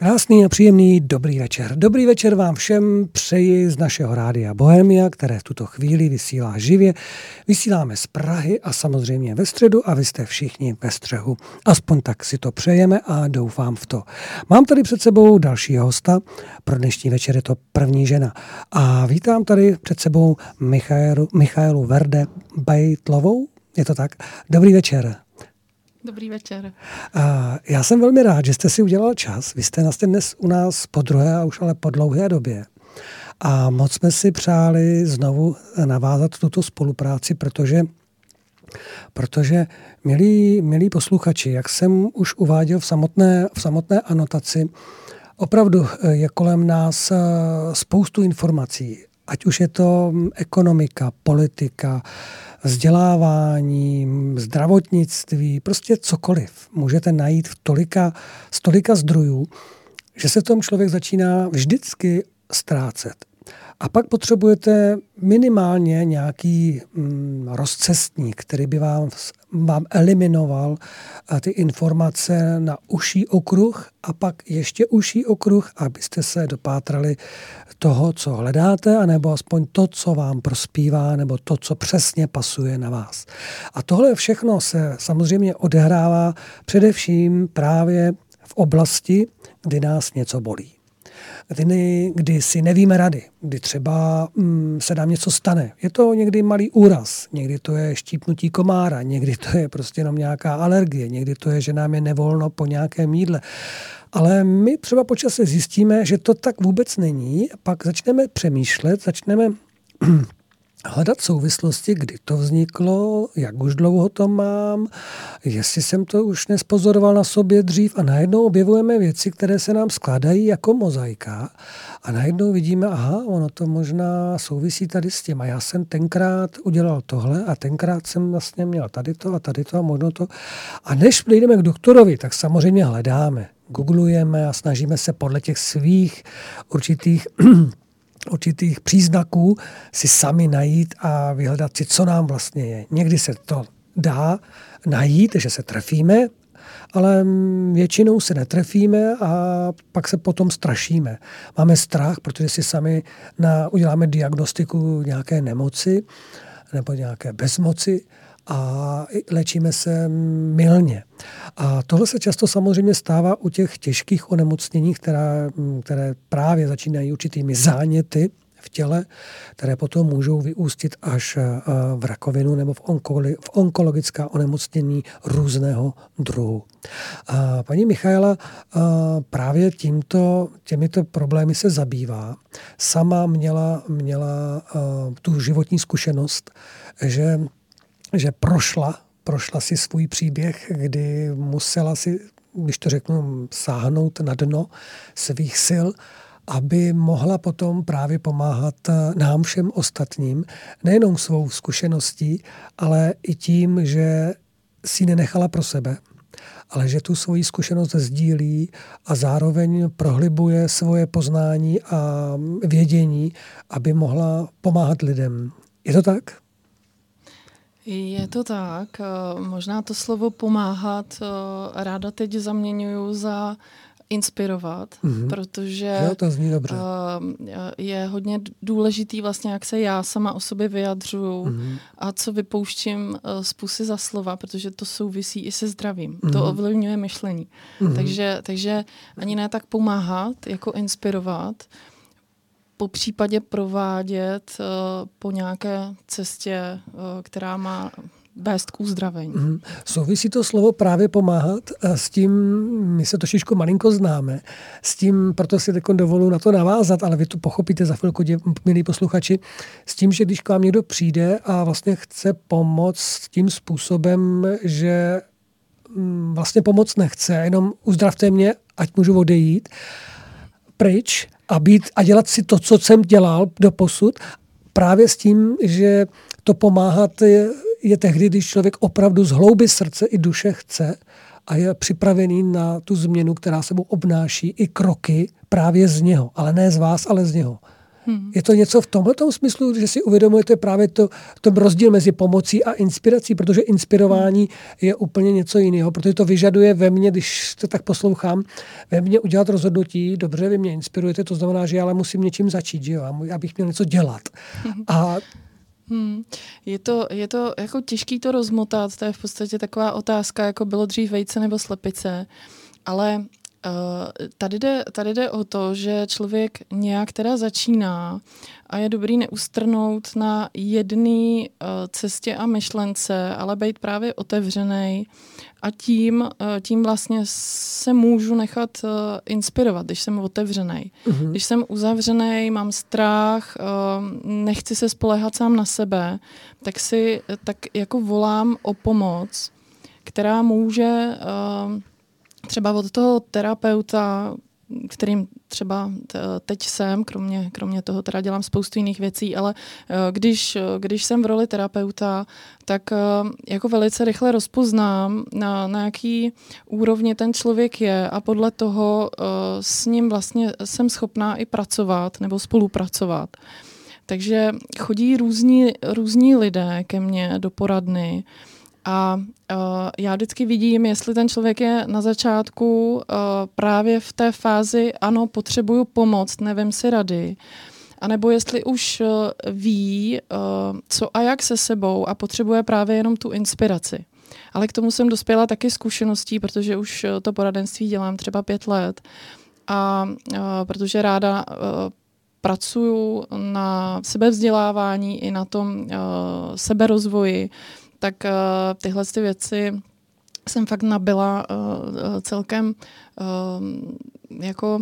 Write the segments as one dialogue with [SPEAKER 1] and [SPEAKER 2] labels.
[SPEAKER 1] Krásný a příjemný dobrý večer. Dobrý večer vám všem přeji z našeho rádia Bohemia, které v tuto chvíli vysílá živě. Vysíláme z Prahy a samozřejmě ve středu a vy jste všichni ve střehu. Aspoň tak si to přejeme a doufám v to. Mám tady před sebou dalšího hosta. Pro dnešní večer je to první žena. A vítám tady před sebou Michaelu, Michaelu Verde Bajtlovou. Je to tak? Dobrý večer.
[SPEAKER 2] Dobrý večer.
[SPEAKER 1] Já jsem velmi rád, že jste si udělal čas. Vy jste dnes u nás po druhé a už ale po dlouhé době. A moc jsme si přáli znovu navázat tuto spolupráci, protože Protože, milí, milí posluchači, jak jsem už uváděl v samotné, v samotné anotaci, opravdu je kolem nás eh, spoustu informací. Ať už je to ekonomika, politika, vzdělávání, zdravotnictví, prostě cokoliv. Můžete najít v tolika, z tolika zdrojů, že se tom člověk začíná vždycky ztrácet. A pak potřebujete minimálně nějaký mm, rozcestník, který by vám, vám eliminoval ty informace na uší okruh a pak ještě uší okruh, abyste se dopátrali toho, co hledáte, anebo aspoň to, co vám prospívá, nebo to, co přesně pasuje na vás. A tohle všechno se samozřejmě odehrává především právě v oblasti, kdy nás něco bolí dny, kdy si nevíme rady, kdy třeba mm, se nám něco stane. Je to někdy malý úraz, někdy to je štípnutí komára, někdy to je prostě jenom nějaká alergie, někdy to je, že nám je nevolno po nějakém jídle. Ale my třeba počasí zjistíme, že to tak vůbec není pak začneme přemýšlet, začneme hledat souvislosti, kdy to vzniklo, jak už dlouho to mám, jestli jsem to už nespozoroval na sobě dřív a najednou objevujeme věci, které se nám skládají jako mozaika a najednou vidíme, aha, ono to možná souvisí tady s tím a já jsem tenkrát udělal tohle a tenkrát jsem vlastně měl tady to a tady to a možno to. A než jdeme k doktorovi, tak samozřejmě hledáme, googlujeme a snažíme se podle těch svých určitých určitých příznaků si sami najít a vyhledat si, co nám vlastně je. Někdy se to dá najít, že se trefíme, ale většinou se netrefíme a pak se potom strašíme. Máme strach, protože si sami na, uděláme diagnostiku nějaké nemoci nebo nějaké bezmoci a léčíme se milně. A tohle se často samozřejmě stává u těch těžkých onemocnění, která, které právě začínají určitými záněty v těle, které potom můžou vyústit až v rakovinu nebo v, onkoli, v onkologická onemocnění různého druhu. A paní Michaela právě tímto, těmito problémy se zabývá. Sama měla, měla tu životní zkušenost, že že prošla, prošla si svůj příběh, kdy musela si, když to řeknu, sáhnout na dno svých sil, aby mohla potom právě pomáhat nám všem ostatním, nejenom svou zkušeností, ale i tím, že si nenechala pro sebe, ale že tu svoji zkušenost sdílí a zároveň prohlibuje svoje poznání a vědění, aby mohla pomáhat lidem. Je to tak?
[SPEAKER 2] Je to tak. Eh, možná to slovo pomáhat eh, ráda teď zaměňuju za inspirovat, mm-hmm. protože
[SPEAKER 1] jo, to zní dobře.
[SPEAKER 2] Eh, je hodně důležitý vlastně, jak se já sama o sobě vyjadřuju mm-hmm. a co vypouštím z pusy za slova, protože to souvisí i se zdravím. Mm-hmm. To ovlivňuje myšlení. Mm-hmm. Takže, takže ani ne tak pomáhat, jako inspirovat po případě provádět uh, po nějaké cestě, uh, která má vést k uzdravení. Mm.
[SPEAKER 1] Souvisí to slovo právě pomáhat s tím, my se trošičku malinko známe, s tím, proto si teď dovolu na to navázat, ale vy to pochopíte za chvilku, dě, milí posluchači, s tím, že když k vám někdo přijde a vlastně chce pomoct tím způsobem, že mm, vlastně pomoc nechce, jenom uzdravte mě, ať můžu odejít, pryč, a, být, a dělat si to, co jsem dělal do posud, právě s tím, že to pomáhat je, je tehdy, když člověk opravdu z hlouby srdce i duše chce a je připravený na tu změnu, která sebou obnáší i kroky právě z něho, ale ne z vás, ale z něho. Hmm. Je to něco v tomhle smyslu, že si uvědomujete právě to, to rozdíl mezi pomocí a inspirací, protože inspirování hmm. je úplně něco jiného, protože to vyžaduje ve mně, když to tak poslouchám, ve mně udělat rozhodnutí, dobře, vy mě inspirujete, to znamená, že já ale musím něčím začít, že jo, abych měl něco dělat. Hmm. A
[SPEAKER 2] Hmm. Je, to, je to jako těžký to rozmotat, to je v podstatě taková otázka, jako bylo dřív vejce nebo slepice, ale tady, jde, tady jde o to, že člověk nějak teda začíná a je dobrý neustrnout na jedné uh, cestě a myšlence, ale být právě otevřený a tím, uh, tím vlastně se můžu nechat uh, inspirovat, když jsem otevřený. Uh-huh. Když jsem uzavřený, mám strach, uh, nechci se spolehat sám na sebe, tak si tak jako volám o pomoc, která může uh, třeba od toho terapeuta, kterým třeba teď jsem, kromě, kromě toho teda dělám spoustu jiných věcí, ale eh, když, když jsem v roli terapeuta, tak eh, jako velice rychle rozpoznám, na, na jaký úrovni ten člověk je a podle toho eh, s ním vlastně jsem schopná i pracovat nebo spolupracovat. Takže chodí různí, různí lidé ke mně do poradny, a uh, já vždycky vidím, jestli ten člověk je na začátku uh, právě v té fázi, ano, potřebuju pomoc, nevím si rady, anebo jestli už uh, ví, uh, co a jak se sebou a potřebuje právě jenom tu inspiraci. Ale k tomu jsem dospěla taky zkušeností, protože už to poradenství dělám třeba pět let. A uh, protože ráda uh, pracuju na sebevzdělávání i na tom uh, seberozvoji, tak uh, tyhle ty věci jsem fakt nabila uh, celkem uh, jako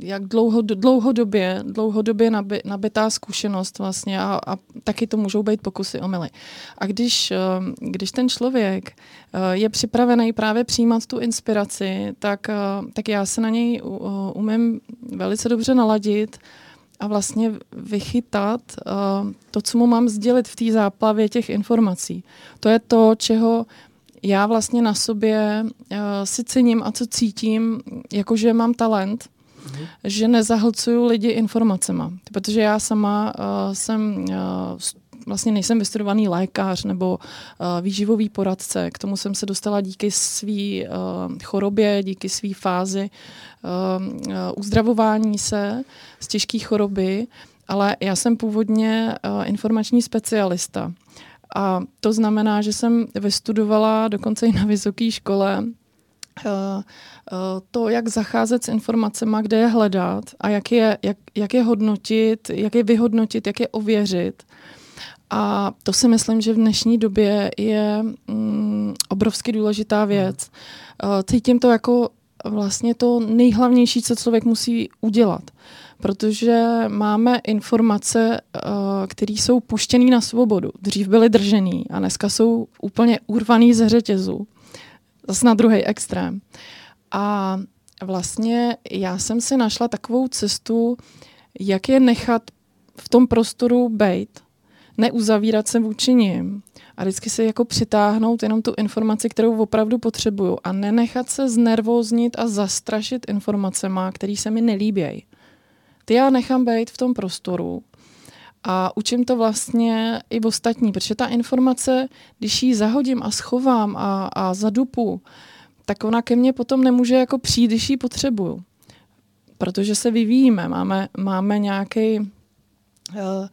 [SPEAKER 2] jak dlouho, dlouhodobě, dlouhodobě nabi, nabitá zkušenost vlastně a, a taky to můžou být pokusy omily. A když, když ten člověk je připravený právě přijímat tu inspiraci, tak, tak já se na něj umím velice dobře naladit a vlastně vychytat uh, to, co mu mám sdělit v té záplavě těch informací. To je to, čeho já vlastně na sobě uh, si cením a co cítím, jakože mám talent, mm-hmm. že nezahlcuju lidi informacema. Protože já sama uh, jsem uh, vlastně nejsem vystudovaný lékař nebo uh, výživový poradce. K tomu jsem se dostala díky své uh, chorobě, díky své fázi uh, uh, uzdravování se z těžké choroby, ale já jsem původně uh, informační specialista. A to znamená, že jsem vystudovala dokonce i na vysoké škole to, jak zacházet s informacemi, kde je hledat a jak je, jak, jak je hodnotit, jak je vyhodnotit, jak je ověřit. A to si myslím, že v dnešní době je mm, obrovsky důležitá věc. Uh, cítím to jako vlastně to nejhlavnější, co člověk musí udělat. Protože máme informace, uh, které jsou puštěné na svobodu. Dřív byly držený a dneska jsou úplně urvaný ze řetězu. Zase na druhý extrém. A vlastně já jsem si našla takovou cestu, jak je nechat v tom prostoru být neuzavírat se vůči nim a vždycky si jako přitáhnout jenom tu informaci, kterou opravdu potřebuju a nenechat se znervoznit a zastrašit informacema, které se mi nelíbějí. Ty já nechám být v tom prostoru a učím to vlastně i v ostatní, protože ta informace, když ji zahodím a schovám a, a zadupu, tak ona ke mně potom nemůže jako přijít, když ji potřebuju. Protože se vyvíjíme, máme, máme nějaký uh, uh,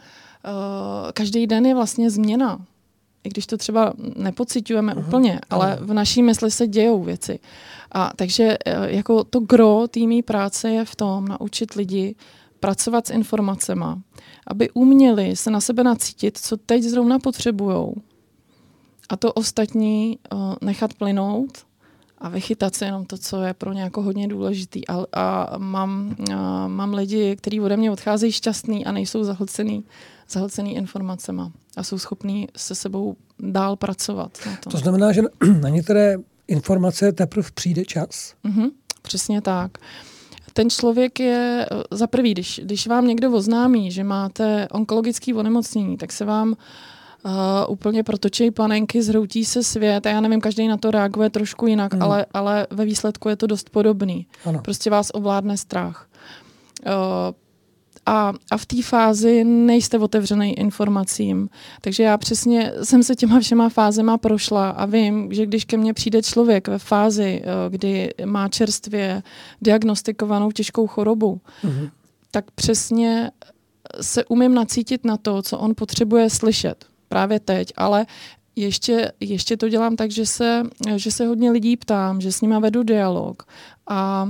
[SPEAKER 2] každý den je vlastně změna. I když to třeba nepocitujeme uh-huh. úplně, ale v naší mysli se dějou věci. A takže uh, jako to gro týmí práce je v tom naučit lidi pracovat s informacemi, aby uměli se na sebe nacítit, co teď zrovna potřebujou. A to ostatní uh, nechat plynout a vychytat si jenom to, co je pro ně jako hodně důležitý. A, a mám, a mám lidi, kteří ode mě odcházejí šťastný a nejsou zahlcený, zahlcený informacema a jsou schopní se sebou dál pracovat. Na tom.
[SPEAKER 1] To znamená, že na některé informace teprve přijde čas?
[SPEAKER 2] Mm-hmm, přesně tak. Ten člověk je, za prvý, když, když vám někdo oznámí, že máte onkologické onemocnění, tak se vám uh, uh, úplně protočí panenky, zhroutí se svět a já nevím, každý na to reaguje trošku jinak, mm. ale, ale ve výsledku je to dost podobný. Ano. Prostě vás ovládne strach. a, a v té fázi nejste otevřený informacím. Takže já přesně jsem se těma všema fázema prošla a vím, že když ke mně přijde člověk ve fázi, kdy má čerstvě diagnostikovanou těžkou chorobu, mm-hmm. tak přesně se umím nacítit na to, co on potřebuje slyšet právě teď, ale ještě, ještě to dělám tak, že se, že se hodně lidí ptám, že s nima vedu dialog a,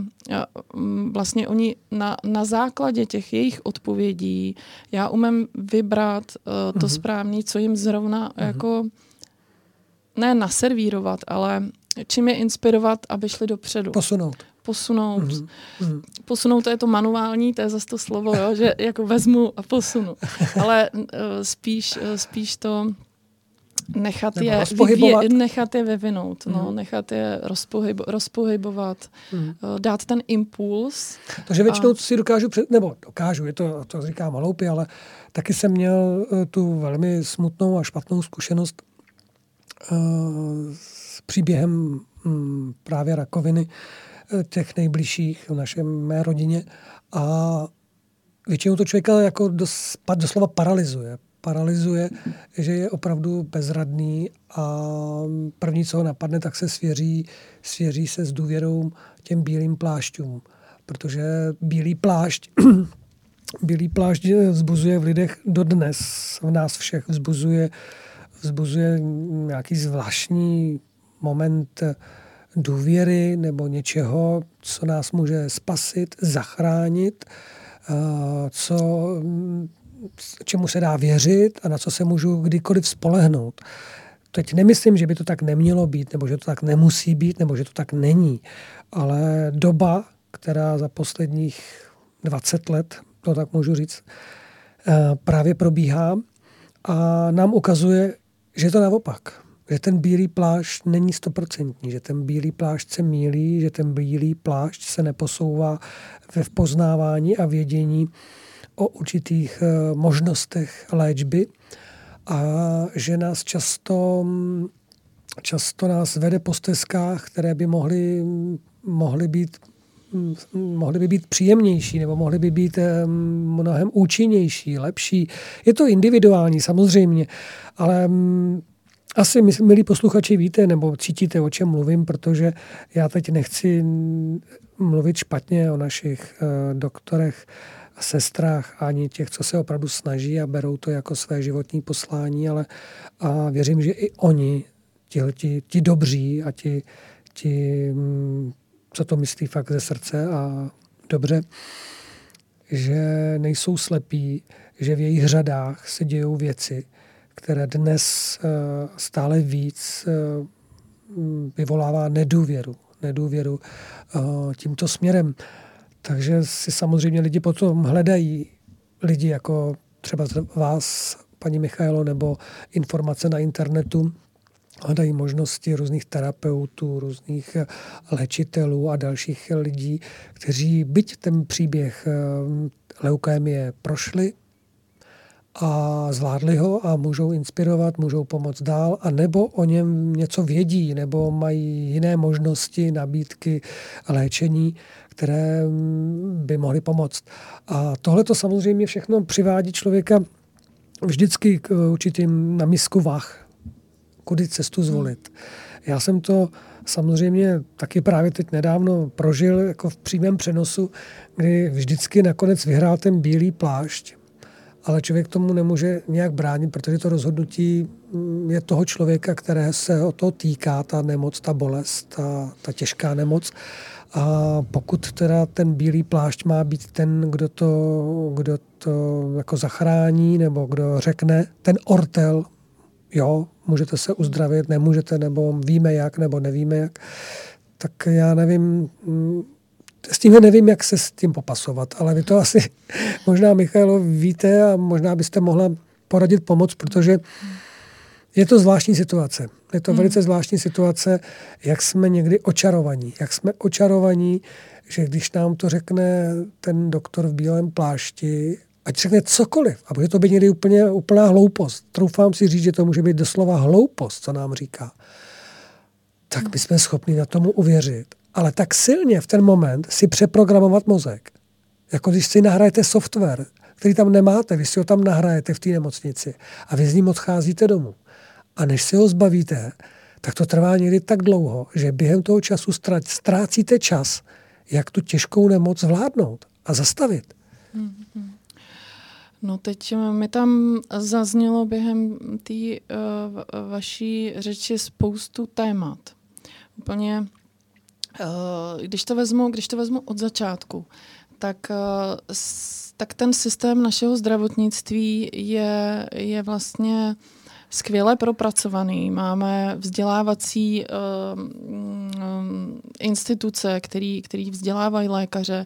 [SPEAKER 2] mm, vlastně oni na, na základě těch jejich odpovědí já umím vybrat uh, to mm-hmm. správné, co jim zrovna mm-hmm. jako ne naservírovat, ale čím je inspirovat, aby šli dopředu.
[SPEAKER 1] Posunout
[SPEAKER 2] posunout. Mm-hmm. Posunout to je to manuální, to je zase to slovo, jo, že jako vezmu a posunu. Ale uh, spíš, uh, spíš to nechat je, vyvě, nechat je vyvinout, mm. no, mhm. nechat je rozpohybo, rozpohybovat, mm. uh, dát ten impuls.
[SPEAKER 1] Takže většinou a... si dokážu, před, nebo dokážu, je to, to říkám hloupě, ale taky jsem měl uh, tu velmi smutnou a špatnou zkušenost uh, s příběhem um, právě rakoviny, těch nejbližších v našem mé rodině a většinou to člověka jako dos, doslova paralyzuje. Paralyzuje, že je opravdu bezradný a první, co ho napadne, tak se svěří, svěří se s důvěrou těm bílým plášťům. Protože bílý plášť Bílý plášť vzbuzuje v lidech dodnes, v nás všech vzbuzuje, vzbuzuje nějaký zvláštní moment důvěry nebo něčeho, co nás může spasit, zachránit, eh, co, čemu se dá věřit a na co se můžu kdykoliv spolehnout. Teď nemyslím, že by to tak nemělo být, nebo že to tak nemusí být, nebo že to tak není, ale doba, která za posledních 20 let, to tak můžu říct, eh, právě probíhá a nám ukazuje, že je to naopak že ten bílý plášť není stoprocentní, že ten bílý plášť se mílí, že ten bílý plášť se neposouvá ve poznávání a vědění o určitých eh, možnostech léčby a že nás často, často nás vede po stezkách, které by mohly, mohly být mohly by být příjemnější nebo mohly by být eh, mnohem účinnější, lepší. Je to individuální samozřejmě, ale asi, milí posluchači, víte nebo cítíte, o čem mluvím, protože já teď nechci mluvit špatně o našich uh, doktorech a sestrách, ani těch, co se opravdu snaží a berou to jako své životní poslání, ale a věřím, že i oni, ti, ti, ti dobří a ti, ti, mm, co to myslí fakt ze srdce a dobře, že nejsou slepí, že v jejich řadách se dějou věci, které dnes eh, stále víc eh, vyvolává nedůvěru, nedůvěru eh, tímto směrem. Takže si samozřejmě lidi potom hledají lidi jako třeba vás, paní Michailo, nebo informace na internetu, hledají možnosti různých terapeutů, různých léčitelů a dalších lidí, kteří byť ten příběh leukémie prošli, a zvládli ho a můžou inspirovat, můžou pomoct dál, a nebo o něm něco vědí, nebo mají jiné možnosti, nabídky léčení, které mm, by mohly pomoct. A tohle to samozřejmě všechno přivádí člověka vždycky k určitým na misku vach, kudy cestu zvolit. Já jsem to samozřejmě taky právě teď nedávno prožil jako v přímém přenosu, kdy vždycky nakonec vyhrál ten bílý plášť ale člověk tomu nemůže nějak bránit, protože to rozhodnutí mm, je toho člověka, které se o to týká, ta nemoc, ta bolest, ta, ta těžká nemoc. A pokud teda ten bílý plášť má být ten, kdo to, kdo to jako zachrání, nebo kdo řekne, ten ortel, jo, můžete se uzdravit, nemůžete, nebo víme jak, nebo nevíme jak, tak já nevím, mm, s tím nevím, jak se s tím popasovat, ale vy to asi možná, Michailo, víte a možná byste mohla poradit pomoc, protože je to zvláštní situace. Je to hmm. velice zvláštní situace, jak jsme někdy očarovaní. Jak jsme očarovaní, že když nám to řekne ten doktor v bílém plášti, ať řekne cokoliv, a bude to být někdy úplně úplná hloupost. Troufám si říct, že to může být doslova hloupost, co nám říká. Tak my jsme schopni na tomu uvěřit ale tak silně v ten moment si přeprogramovat mozek, Jako když si nahrajete software, který tam nemáte, vy si ho tam nahrajete v té nemocnici a vy s ním odcházíte domů. A než si ho zbavíte, tak to trvá někdy tak dlouho, že během toho času ztrácíte čas, jak tu těžkou nemoc zvládnout a zastavit. Mm-hmm.
[SPEAKER 2] No teď mi tam zaznělo během té uh, vaší řeči spoustu témat. Úplně, když, to vezmu, když to vezmu od začátku, tak, s, tak ten systém našeho zdravotnictví je, je vlastně skvěle propracovaný. Máme vzdělávací um, instituce, který, který vzdělávají lékaře.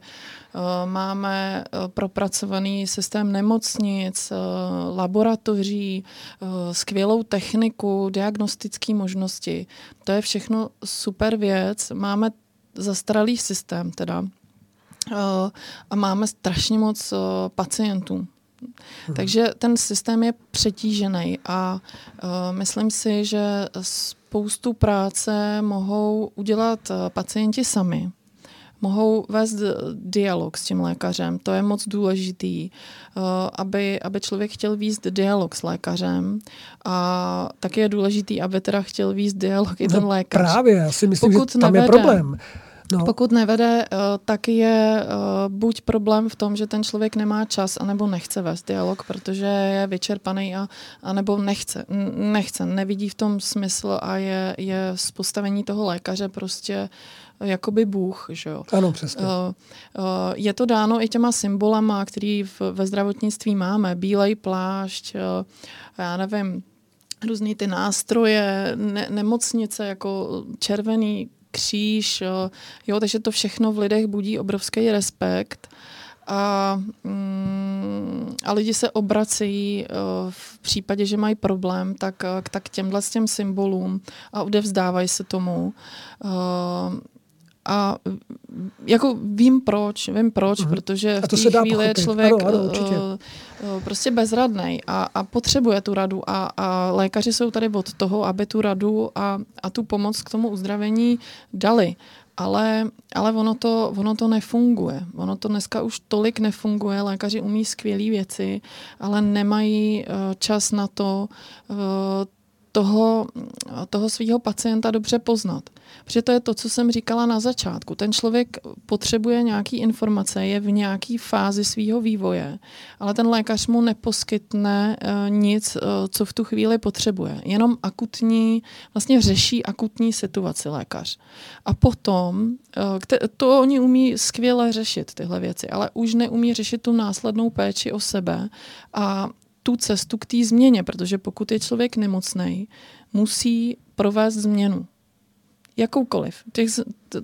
[SPEAKER 2] Uh, máme uh, propracovaný systém nemocnic, uh, laboratoří, uh, skvělou techniku, diagnostické možnosti. To je všechno super věc. Máme zastaralý systém teda. Uh, a máme strašně moc uh, pacientů Hmm. Takže ten systém je přetížený a uh, myslím si, že spoustu práce mohou udělat uh, pacienti sami. Mohou vést dialog s tím lékařem. To je moc důležitý, uh, aby, aby člověk chtěl výst dialog s lékařem. A taky je důležitý, aby teda chtěl výst dialog i ten no lékař.
[SPEAKER 1] Právě, já si myslím, Pokud že tam nevede, je problém.
[SPEAKER 2] No. Pokud nevede, eh, tak je eh, buď problém v tom, že ten člověk nemá čas, anebo nechce vést dialog, protože je vyčerpaný, a, anebo nechce, nechce, nevidí v tom smysl a je, je z postavení toho lékaře prostě jakoby Bůh. Že jo?
[SPEAKER 1] Ano, přesně.
[SPEAKER 2] Je to dáno i těma symbolama, který v, ve zdravotnictví máme. Bílej plášť, já nevím, různý ty nástroje, ne, nemocnice jako červený kříž, jo, takže to všechno v lidech budí obrovský respekt a, mm, a lidi se obracejí v případě, že mají problém, tak, tak k těmhle s těm symbolům a odevzdávají se tomu. A jako vím proč, vím proč, mm-hmm. protože v té chvíli je člověk ano, ano, uh, prostě bezradný a, a potřebuje tu radu a, a lékaři jsou tady od toho, aby tu radu a, a tu pomoc k tomu uzdravení dali. Ale, ale ono, to, ono to nefunguje. Ono to dneska už tolik nefunguje. Lékaři umí skvělé věci, ale nemají uh, čas na to uh, toho, toho svého pacienta dobře poznat. Protože to je to, co jsem říkala na začátku. Ten člověk potřebuje nějaké informace, je v nějaké fázi svého vývoje, ale ten lékař mu neposkytne uh, nic, uh, co v tu chvíli potřebuje. Jenom akutní, vlastně řeší akutní situaci lékař. A potom, uh, to oni umí skvěle řešit, tyhle věci, ale už neumí řešit tu následnou péči o sebe a tu cestu k té změně, protože pokud je člověk nemocný, musí provést změnu. Jakoukoliv. Těch,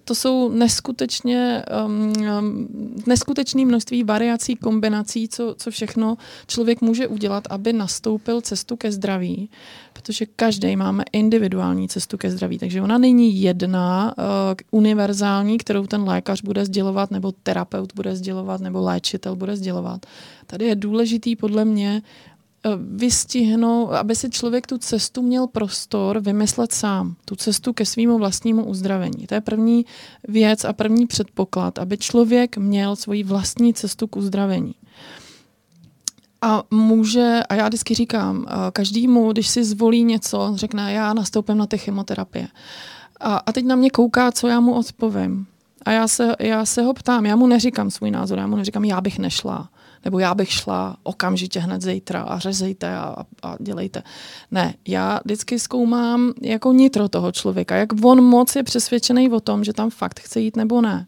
[SPEAKER 2] to jsou neskutečně um, um, neskutečné množství variací, kombinací, co, co všechno člověk může udělat, aby nastoupil cestu ke zdraví, protože každý máme individuální cestu ke zdraví, takže ona není jedna uh, univerzální, kterou ten lékař bude sdělovat, nebo terapeut bude sdělovat, nebo léčitel bude sdělovat. Tady je důležitý podle mě vystihnout, aby si člověk tu cestu měl prostor vymyslet sám, tu cestu ke svýmu vlastnímu uzdravení. To je první věc a první předpoklad, aby člověk měl svoji vlastní cestu k uzdravení. A může, a já vždycky říkám, eh, každému, když si zvolí něco, řekne, já nastoupím na ty chemoterapie. A, a teď na mě kouká, co já mu odpovím. A já se, já se ho ptám, já mu neříkám svůj názor, já mu neříkám, já bych nešla nebo já bych šla okamžitě hned zítra a řezejte a, a dělejte. Ne, já vždycky zkoumám jako nitro toho člověka, jak on moc je přesvědčený o tom, že tam fakt chce jít nebo ne.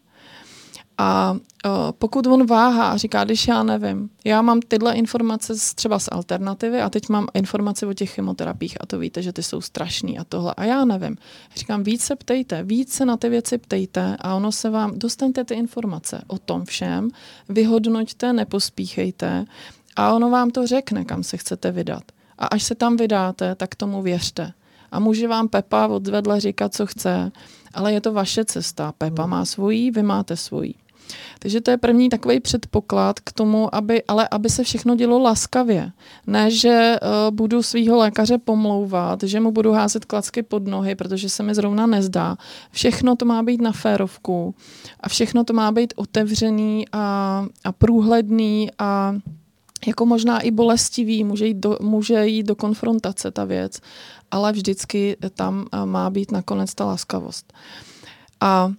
[SPEAKER 2] A uh, pokud on váhá a říká, když já nevím, já mám tyhle informace z, třeba z alternativy a teď mám informace o těch chemoterapiích a to víte, že ty jsou strašný a tohle a já nevím. Říkám, víc se ptejte, víc se na ty věci ptejte a ono se vám, dostaňte ty informace o tom všem, vyhodnoťte, nepospíchejte a ono vám to řekne, kam se chcete vydat. A až se tam vydáte, tak tomu věřte. A může vám Pepa odvedle říkat, co chce, ale je to vaše cesta. Pepa má svojí, vy máte svojí. Takže to je první takový předpoklad k tomu, aby, ale aby se všechno dělo laskavě. Ne, že uh, budu svého lékaře pomlouvat, že mu budu házet klacky pod nohy, protože se mi zrovna nezdá. Všechno to má být na férovku a všechno to má být otevřený a, a průhledný a jako možná i bolestivý, může jít, do, může jít do konfrontace ta věc, ale vždycky tam eh, má být nakonec ta laskavost. A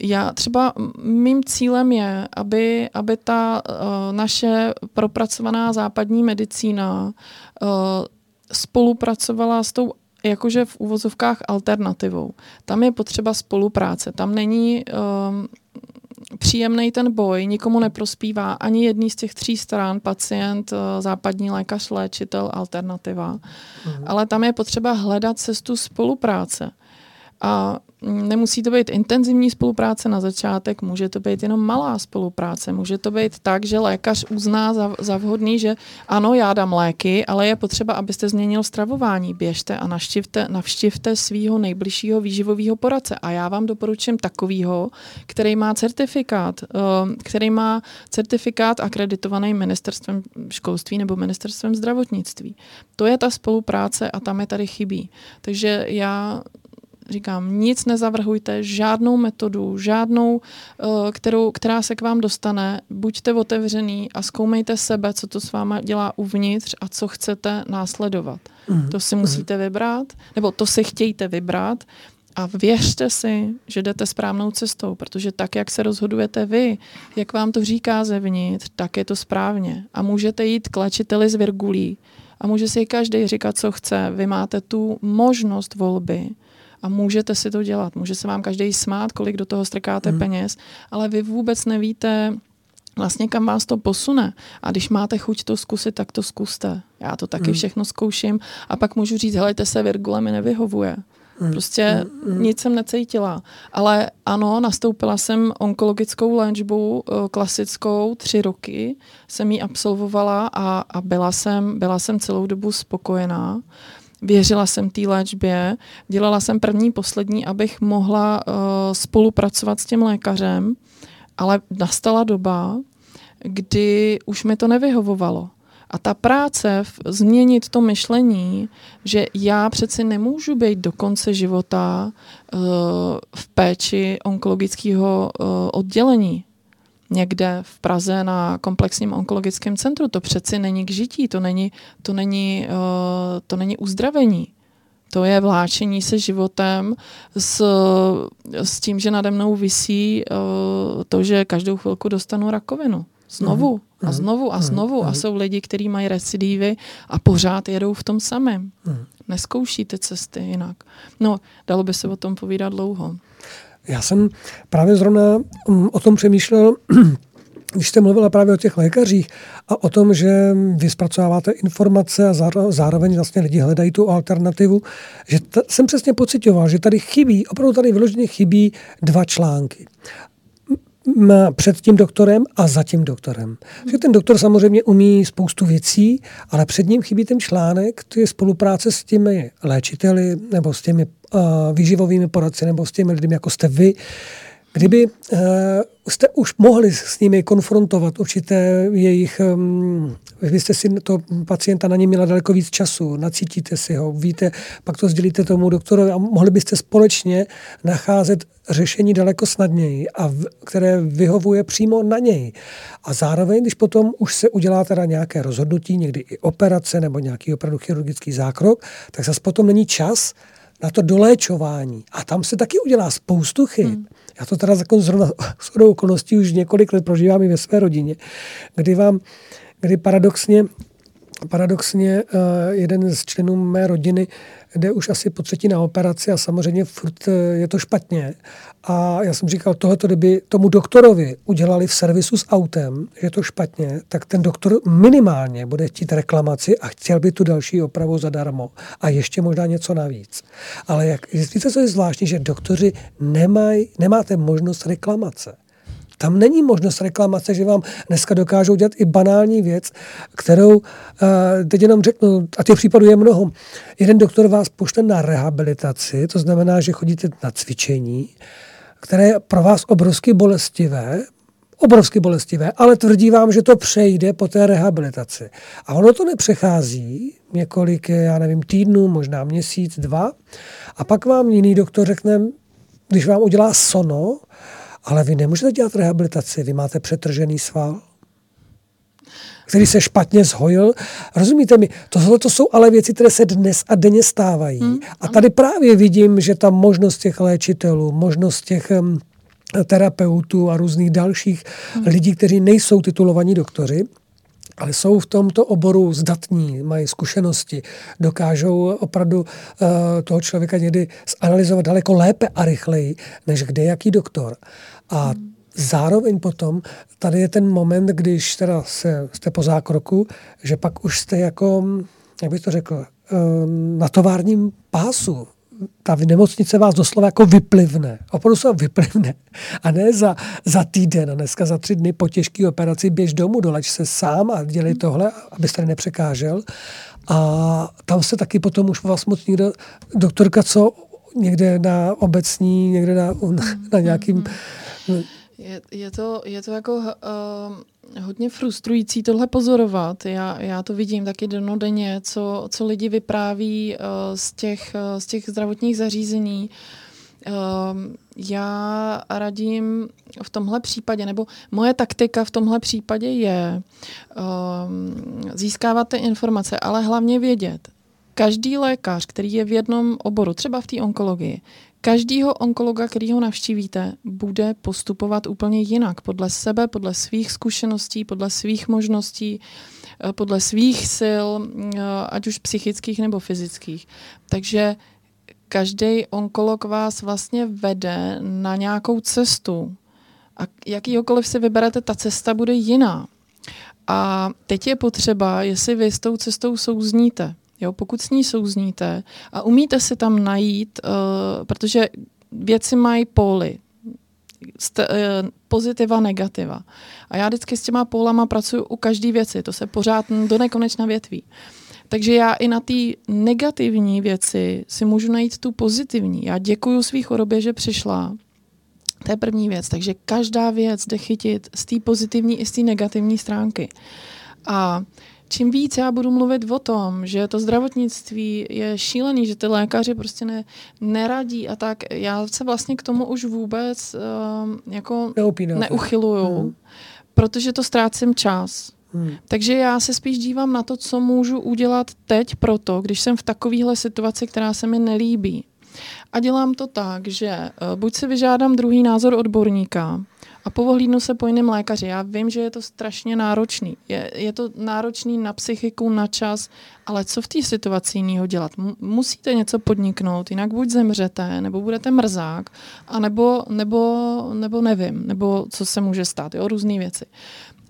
[SPEAKER 2] já třeba mým cílem je, aby, aby ta naše propracovaná západní medicína spolupracovala s tou jakože v úvozovkách alternativou. Tam je potřeba spolupráce. Tam není um, příjemný ten boj, nikomu neprospívá ani jedný z těch tří stran, pacient, západní lékař, léčitel, alternativa. Mhm. Ale tam je potřeba hledat cestu spolupráce. A nemusí to být intenzivní spolupráce na začátek, může to být jenom malá spolupráce. Může to být tak, že lékař uzná za, za vhodný, že ano, já dám léky, ale je potřeba, abyste změnil stravování. Běžte a navštivte, navštivte svého nejbližšího výživového poradce. A já vám doporučím takovýho, který má certifikát, eh, který má certifikát akreditovaný ministerstvem školství nebo ministerstvem zdravotnictví. To je ta spolupráce a tam je tady chybí. Takže já říkám, nic nezavrhujte, žádnou metodu, žádnou, eh, kterou, která se k vám dostane. Buďte otevřený a zkoumejte sebe, co to s váma dělá uvnitř a co chcete následovat. Mm. To si musíte vybrat, nebo to si chtějte vybrat a věřte si, že jdete správnou cestou, protože tak, jak se rozhodujete vy, jak vám to říká zevnitř, tak je to správně. A můžete jít k léčiteli z virgulí a může si každý říkat, co chce. Vy máte tu možnost volby a můžete si to dělat. Může se vám každý smát, kolik do toho strkáte mm. peněz, ale vy vůbec nevíte, vlastně kam vás to posune. A když máte chuť to zkusit, tak to zkuste. Já to taky mm. všechno zkouším a pak můžu říct, helejte se, Virgule mi nevyhovuje. Mm. Prostě mm. nic jsem necítila. Ale ano, nastoupila jsem onkologickou léčbu eh, klasickou tři roky, jsem ji absolvovala a, a byla, jsem, byla jsem celou dobu spokojená věřila jsem té léčbě, dělala jsem první, poslední, abych mohla uh, spolupracovat s tím lékařem, ale nastala doba, kdy už mi to nevyhovovalo. A ta práce, změnit to myšlení, že já přeci nemůžu být do konce života uh, v péči onkologického uh, oddělení někde v Praze na komplexním onkologickém centru. To přeci není k žití, to není, to není, uh, to není uzdravení. To je vláčení se životem s, s tím, že nade mnou visí uh, to, že každou chvilku dostanu rakovinu. Znovu a mhm. znovu a mhm. znovu. A mhm. jsou lidi, kteří mají recidívy a pořád jedou v tom samém. Neskoušíte cesty jinak. No, dalo by se o tom povídat dlouho.
[SPEAKER 1] Já jsem právě zrovna mm, o tom přemýšlel, když jste mluvila právě o těch lékařích a o tom, že vy zpracováváte informace a zároveň vlastně lidi hledají tu alternativu, že t- jsem přesně pocitoval, že tady chybí, opravdu tady vyloženě chybí dva články před tím doktorem a za tím doktorem. Že ten doktor samozřejmě umí spoustu věcí, ale před ním chybí ten článek, to je spolupráce s těmi léčiteli nebo s těmi uh, výživovými poradci nebo s těmi lidmi, jako jste vy, Kdyby uh, jste už mohli s nimi konfrontovat určité jejich, um, vy jste si to pacienta na ně měla daleko víc času, nacítíte si ho, víte, pak to sdělíte tomu doktorovi a mohli byste společně nacházet řešení daleko snadněji, a v, které vyhovuje přímo na něj. A zároveň, když potom už se udělá teda nějaké rozhodnutí, někdy i operace nebo nějaký opravdu chirurgický zákrok, tak zase potom není čas na to doléčování. A tam se taky udělá spoustu chyb. Hmm. Já to teda jako zrovna s okolností už několik let prožívám i ve své rodině, kdy vám, kdy paradoxně paradoxně uh, jeden z členů mé rodiny jde už asi po třetí na operaci a samozřejmě furt eh, je to špatně. A já jsem říkal, tohleto, kdyby tomu doktorovi udělali v servisu s autem, je to špatně, tak ten doktor minimálně bude chtít reklamaci a chtěl by tu další opravu zadarmo. A ještě možná něco navíc. Ale jak, víte, co je zvláštní, že doktoři nemají, nemáte možnost reklamace. Tam není možnost reklamace, že vám dneska dokážou dělat i banální věc, kterou, uh, teď jenom řeknu, a těch případů je mnoho. Jeden doktor vás pošle na rehabilitaci, to znamená, že chodíte na cvičení, které je pro vás obrovsky bolestivé, obrovsky bolestivé, ale tvrdí vám, že to přejde po té rehabilitaci. A ono to nepřechází několik, já nevím, týdnů, možná měsíc, dva. A pak vám jiný doktor řekne, když vám udělá sono, ale vy nemůžete dělat rehabilitaci, vy máte přetržený sval, který se špatně zhojil. Rozumíte mi? Tohle to jsou ale věci, které se dnes a denně stávají. Hmm, a tady právě vidím, že ta možnost těch léčitelů, možnost těch terapeutů a různých dalších hmm. lidí, kteří nejsou titulovaní doktory, ale jsou v tomto oboru zdatní, mají zkušenosti, dokážou opravdu uh, toho člověka někdy zanalizovat daleko lépe a rychleji, než kde jaký doktor. A zároveň potom tady je ten moment, když teda se, jste po zákroku, že pak už jste jako, jak bych to řekl, uh, na továrním pásu ta nemocnice vás doslova jako vyplivne. Opravdu se vyplivne. A ne za, za týden a dneska za tři dny po těžké operaci běž domů, doleč se sám a dělej tohle, abyste nepřekážel. A tam se taky potom už vás moc někdo, doktorka, co někde na obecní, někde na, na nějakým...
[SPEAKER 2] Je, je, to, je to jako uh, hodně frustrující tohle pozorovat. Já, já to vidím taky denodenně, co, co lidi vypráví uh, z, těch, uh, z těch zdravotních zařízení. Uh, já radím v tomhle případě, nebo moje taktika v tomhle případě je uh, získávat ty informace, ale hlavně vědět, každý lékař, který je v jednom oboru, třeba v té onkologii, každýho onkologa, který ho navštívíte, bude postupovat úplně jinak. Podle sebe, podle svých zkušeností, podle svých možností, eh, podle svých sil, eh, ať už psychických nebo fyzických. Takže každý onkolog vás vlastně vede na nějakou cestu. A jakýhokoliv si vyberete, ta cesta bude jiná. A teď je potřeba, jestli vy s tou cestou souzníte. Jo, pokud s ní souzníte a umíte si tam najít, uh, protože věci mají póly, st- uh, pozitiva, negativa. A já vždycky s těma pólama pracuji u každé věci, to se pořád do nekonečna větví. Takže já i na té negativní věci si můžu najít tu pozitivní. Já děkuji svý chorobě, že přišla. To je první věc. Takže každá věc jde chytit z té pozitivní i z té negativní stránky. A uh, čím víc já budu mluvit o tom, že to zdravotnictví je šílený, že ty lékaři prostě ne, neradí a tak, já se vlastně k tomu už vůbec uh, jako neuchyluju, hmm. protože to ztrácím čas. Hmm. Takže já se spíš dívám na to, co můžu udělat teď proto, když jsem v takovéhle situaci, která se mi nelíbí. A dělám to tak, že uh, buď si vyžádám druhý názor odborníka, a povohlídnu se po jiném lékaři. Já vím, že je to strašně náročný. Je, je to náročný na psychiku, na čas, ale co v té situaci jiného dělat? M- musíte něco podniknout, jinak buď zemřete, nebo budete mrzák, a nebo, nebo, nebo nevím, nebo co se může stát, jo, různé věci.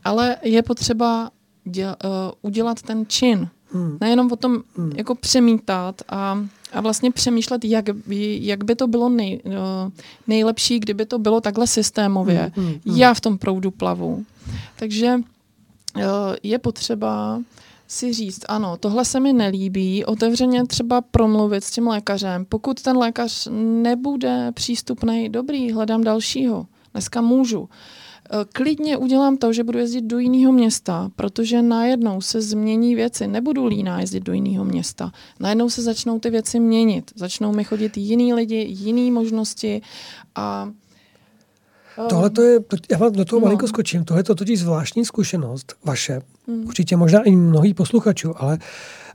[SPEAKER 2] Ale je potřeba děl, uh, udělat ten čin, Hmm. Nejenom o tom hmm. jako přemítat a, a vlastně přemýšlet, jak by, jak by to bylo nej, uh, nejlepší, kdyby to bylo takhle systémově. Hmm. Hmm. hmm. Já v tom proudu plavu. Takže uh, je potřeba si říct, ano, tohle se mi nelíbí, otevřeně třeba promluvit s tím lékařem. Pokud ten lékař nebude přístupný, dobrý, hledám dalšího. Dneska můžu. Eh, klidně udělám to, že budu jezdit do jiného města, protože najednou se změní věci. Nebudu líná jezdit do jiného města. Najednou se začnou ty věci měnit. Začnou mi chodit jiní lidi, jiné možnosti a
[SPEAKER 1] eh, Tohle to je, já vám do toho no. malinko skočím, tohle to totiž zvláštní zkušenost vaše, hmm. určitě možná i mnohých posluchačů, ale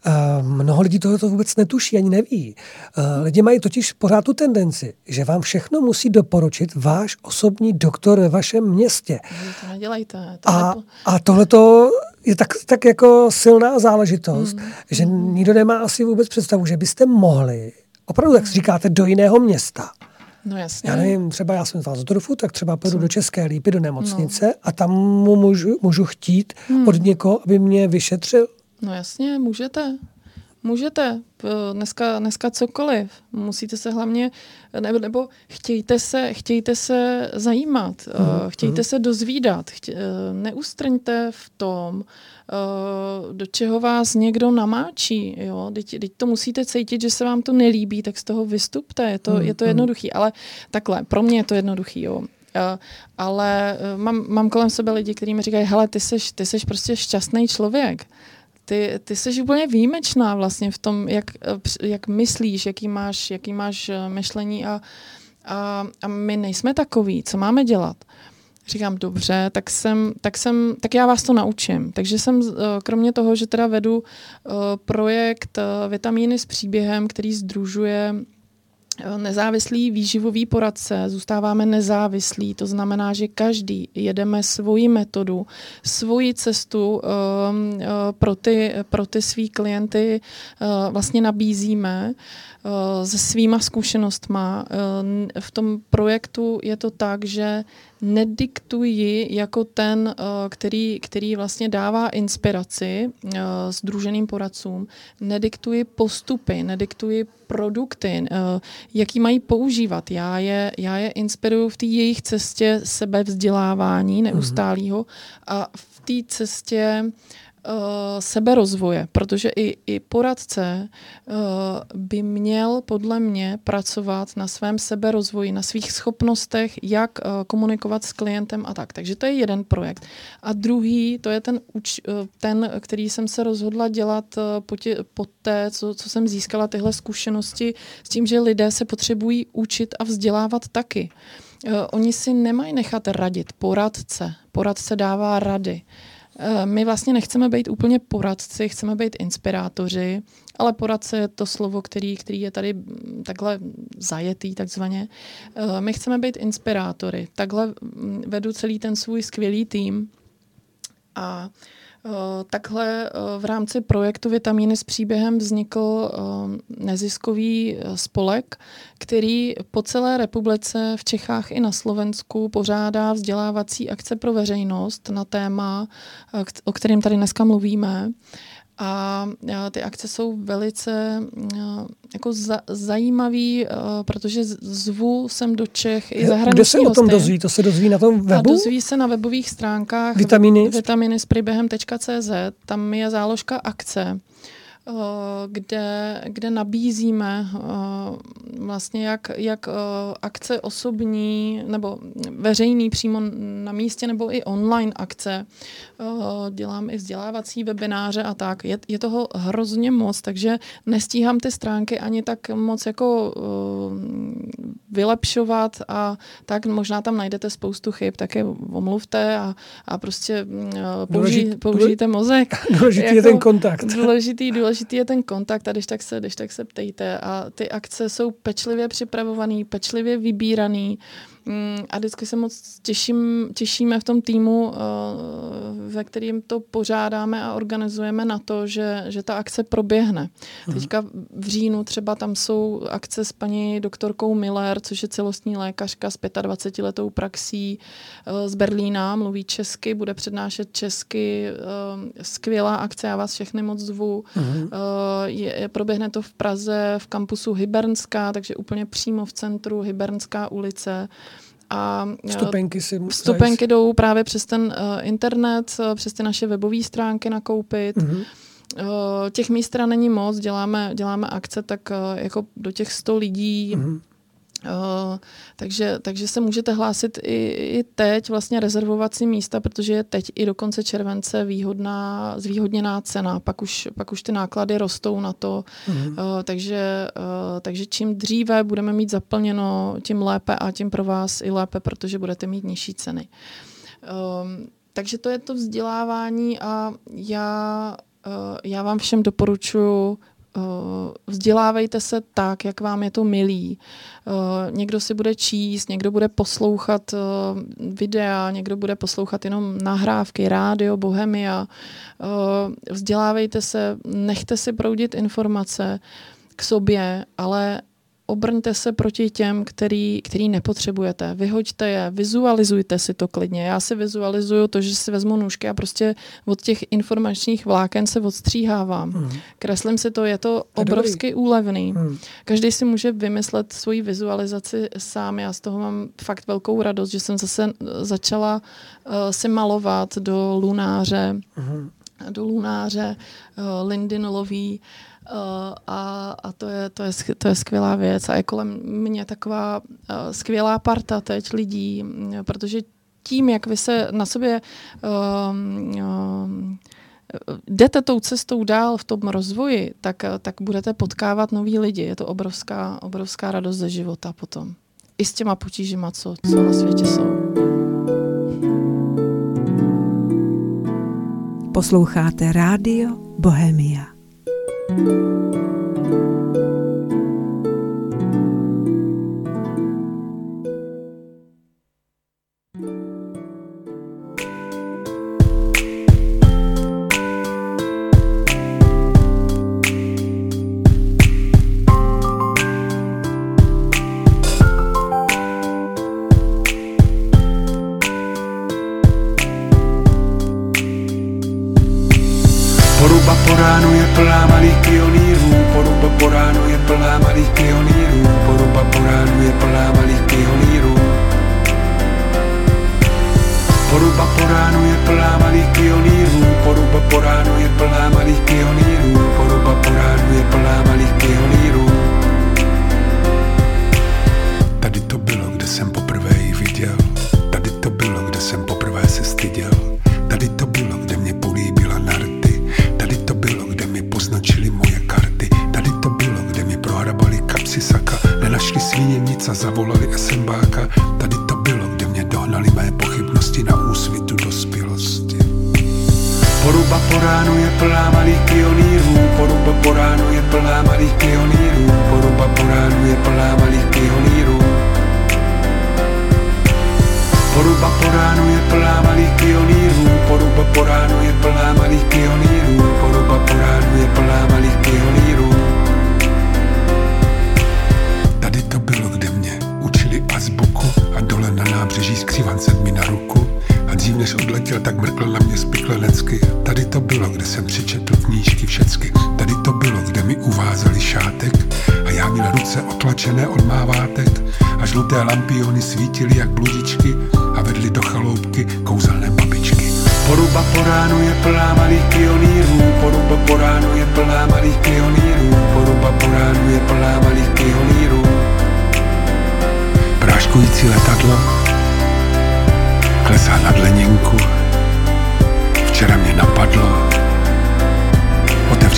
[SPEAKER 1] uh, mnoho lidí tohoto vůbec netuší, ani neví. Uh, lidi mají totiž pořád tu tendenci, že vám všechno musí doporučit váš osobní doktor ve vašem městě.
[SPEAKER 2] To nedělejte.
[SPEAKER 1] To a, nepo... a tohle je tak, tak jako silná záležitost, mm. že mm. nikdo nemá asi vůbec představu, že byste mohli, opravdu, jak říkáte, do jiného města.
[SPEAKER 2] No jasně.
[SPEAKER 1] Já nevím, třeba já jsem z Válsdorfu, tak třeba půjdu do České lípy, do nemocnice no. a tam mu můžu, můžu chtít mm. od někoho, aby mě vyšetřil
[SPEAKER 2] No jasně, můžete. Můžete. Dneska, dneska cokoliv. Musíte se hlavně, nebo, nebo chtějte, se, chtějte se zajímat, mm. chtějte mm. se dozvídat. Chtě, eh, neustrňte v tom, do čeho vás někdo namáčí. Jo? Teď, teď to musíte cítit, že se vám to nelíbí, tak z toho vystupte. Je to, mm. je to mhm. jednoduchý. Ale takhle, pro mě je to jednoduchý. Jo? ale mám, mám kolem sebe lidi, kteří mi říkají, hele, ty jsi, ty jsi prostě šťastný člověk. Ty, ty jsi úplně výjimečná vlastně v tom, jak, jak myslíš, jaký máš, jaký máš myšlení a, a, a my nejsme takový, co máme dělat. Říkám, dobře, tak jsem, tak jsem, tak já vás to naučím. Takže jsem, kromě toho, že teda vedu projekt Vitamíny s příběhem, který združuje nezávislý výživový poradce, zůstáváme nezávislí, to znamená, že každý jedeme svoji metodu, svoji cestu pro ty, pro ty svý klienty vlastně nabízíme se svýma zkušenostma. Uh, v tom projektu je to tak, že nediktuji jako ten, uh, který, který vlastně dává inspiraci združeným poradcům, nediktuji postupy, nediktuji produkty, jaký mají používat. Já je, já je inspiruju v té jejich cestě sebevzdělávání neustálého a v té cestě uh, seberozvoje, protože i, i poradce uh, by měl podle mě pracovat na svém seberozvoji, na svých schopnostech, jak uh, komunikovat s klientem a tak. Takže to je jeden projekt. A druhý, to je ten, uč, uh, ten který jsem se rozhodla dělat uh, po, tě, po té, co, co jsem získala tyhle zkušenosti s tím, že lidé se potřebují učit a vzdělávat taky. Uh, oni si nemají nechat radit. Poradce. Poradce dává rady. Eh, my vlastně nechceme být úplně poradci, chceme být inspirátoři, ale poradce je to slovo, který, který je tady mm, takhle zajetý takzvaně. Eh, my chceme být inspirátory. Takhle mm, vedu celý ten svůj skvělý tým a Eh, takhle eh, v rámci projektu Vitamíny s příběhem vznikl eh, neziskový spolek, který po celé republice v Čechách i na Slovensku pořádá vzdělávací akce pro veřejnost na téma, o kterém tady dneska mluvíme. A ty akce jsou velice jako za, zajímavý, protože zvu sem do Čech i zahraniční
[SPEAKER 1] Kde se o tom dozví? To se dozví na tom webu? A
[SPEAKER 2] dozví se na webových stránkách
[SPEAKER 1] vitaminy,
[SPEAKER 2] vitaminy s příběhem.cz. Tam je záložka akce kde, kde nabízíme eh, vlastně jak, jak eh, akce osobní nebo veřejný přímo na místě nebo i online akce. Dělám i vzdělávací webináře a tak. Je, je toho hrozně moc, takže nestíhám ty stránky ani tak moc jako vylepšovat a tak možná tam najdete spoustu chyb, tak je omluvte a, a prostě použij, použijte mozek.
[SPEAKER 1] Důležitý jako, je ten kontakt.
[SPEAKER 2] Důležitý, důležitý důležitý je ten kontakt a když tak se, když tak se ptejte. A ty akce jsou pečlivě připravované, pečlivě vybírané. Mm, a vždycky se moc těším, těšíme v tom týmu, eh, ve kterým to pořádáme a organizujeme na to, že, že ta akce proběhne. Mhm. Teďka v říjnu třeba tam jsou akce s paní doktorkou Miller, což je celostní lékařka s 25 letou praxí eh, z Berlína, mluví česky, bude přednášet česky. Eh, skvělá akce, já vás všechny moc zvu. Uh-huh. Je, proběhne to v Praze v kampusu Hybernská, takže úplně přímo v centru Hybernská ulice.
[SPEAKER 1] A eh, vstupenky, si
[SPEAKER 2] vstupenky jdou právě přes ten uh, internet, uh, přes ty naše webové stránky nakoupit. Mm-hmm. Uh, těch míst teda není moc, děláme, děláme akce tak uh, jako do těch 100 lidí. Mm-hmm. Uh, takže, takže se můžete hlásit i, i teď, vlastně rezervovat si místa, protože je teď i do konce července výhodná, zvýhodněná cena, pak už, pak už ty náklady rostou na to, mm. uh, takže, uh, takže čím dříve budeme mít zaplněno, tím lépe a tím pro vás i lépe, protože budete mít nižší ceny. Uh, takže to je to vzdělávání a já, uh, já vám všem doporučuji vzdělávejte se tak, jak vám je to milý. Eh, někdo si bude číst, někdo bude poslouchat eh, videa, někdo bude poslouchat jenom nahrávky, rádio, bohemia. Vzdělávejte se, nechte si proudit informace k sobě, ale obrňte se proti těm, který, který nepotřebujete. Vyhoďte je, vizualizujte si to klidně. Já si vizualizuju to, že si vezmu nůžky a prostě od těch informačních vláken se odstříhávám. Hmm. Kreslím si to, je to obrovsky úlevný. Hmm. Každý si může vymyslet svoji vizualizaci sám. Já z toho mám fakt velkou radost, že jsem zase začala uh, si malovat do lunáře, hmm. do lunáře uh, Lindy Nolový Eh, a, a to, je, to, je, to je skvělá věc a je kolem mě taková eh, skvělá parta teď lidí, mm, protože tím, jak vy se na sobě um, um, jdete tou cestou dál v tom rozvoji, tak, eh, tak budete potkávat nový lidi. Je to obrovská, obrovská radost ze života potom. I s těma potížima, co, co na světě jsou.
[SPEAKER 3] Posloucháte rádio Bohemia.
[SPEAKER 4] thank you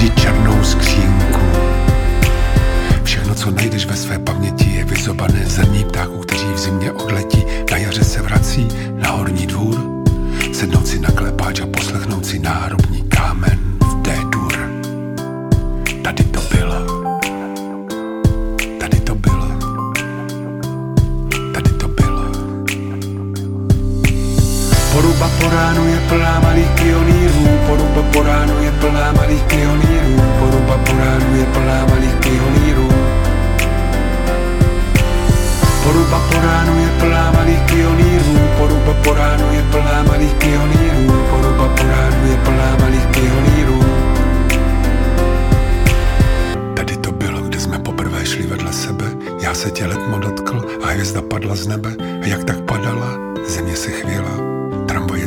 [SPEAKER 3] otevřít černou skřínku. Všechno, co najdeš ve své paměti, je vyzobané zemí ptáků, kteří v zimě odletí, na jaře se vrací na horní dvůr, sednout si na klepáč a poslechnout si náhrobní kámen v té dur. Tady to bylo. ránu je plná malých pionýrů, poruba po ránu je plná malých pionýrů, poruba po ránu je plná malých pionýrů. Poruba po ránu je plná malých pionýrů, poruba po ránu je plná malých pionýrů, poruba po ránu je plná malých pionýrů. Tady to bylo, kde jsme poprvé šli vedle sebe, já se tě letmo dotkl a hvězda padla z nebe a jak tak padala, země se chvěla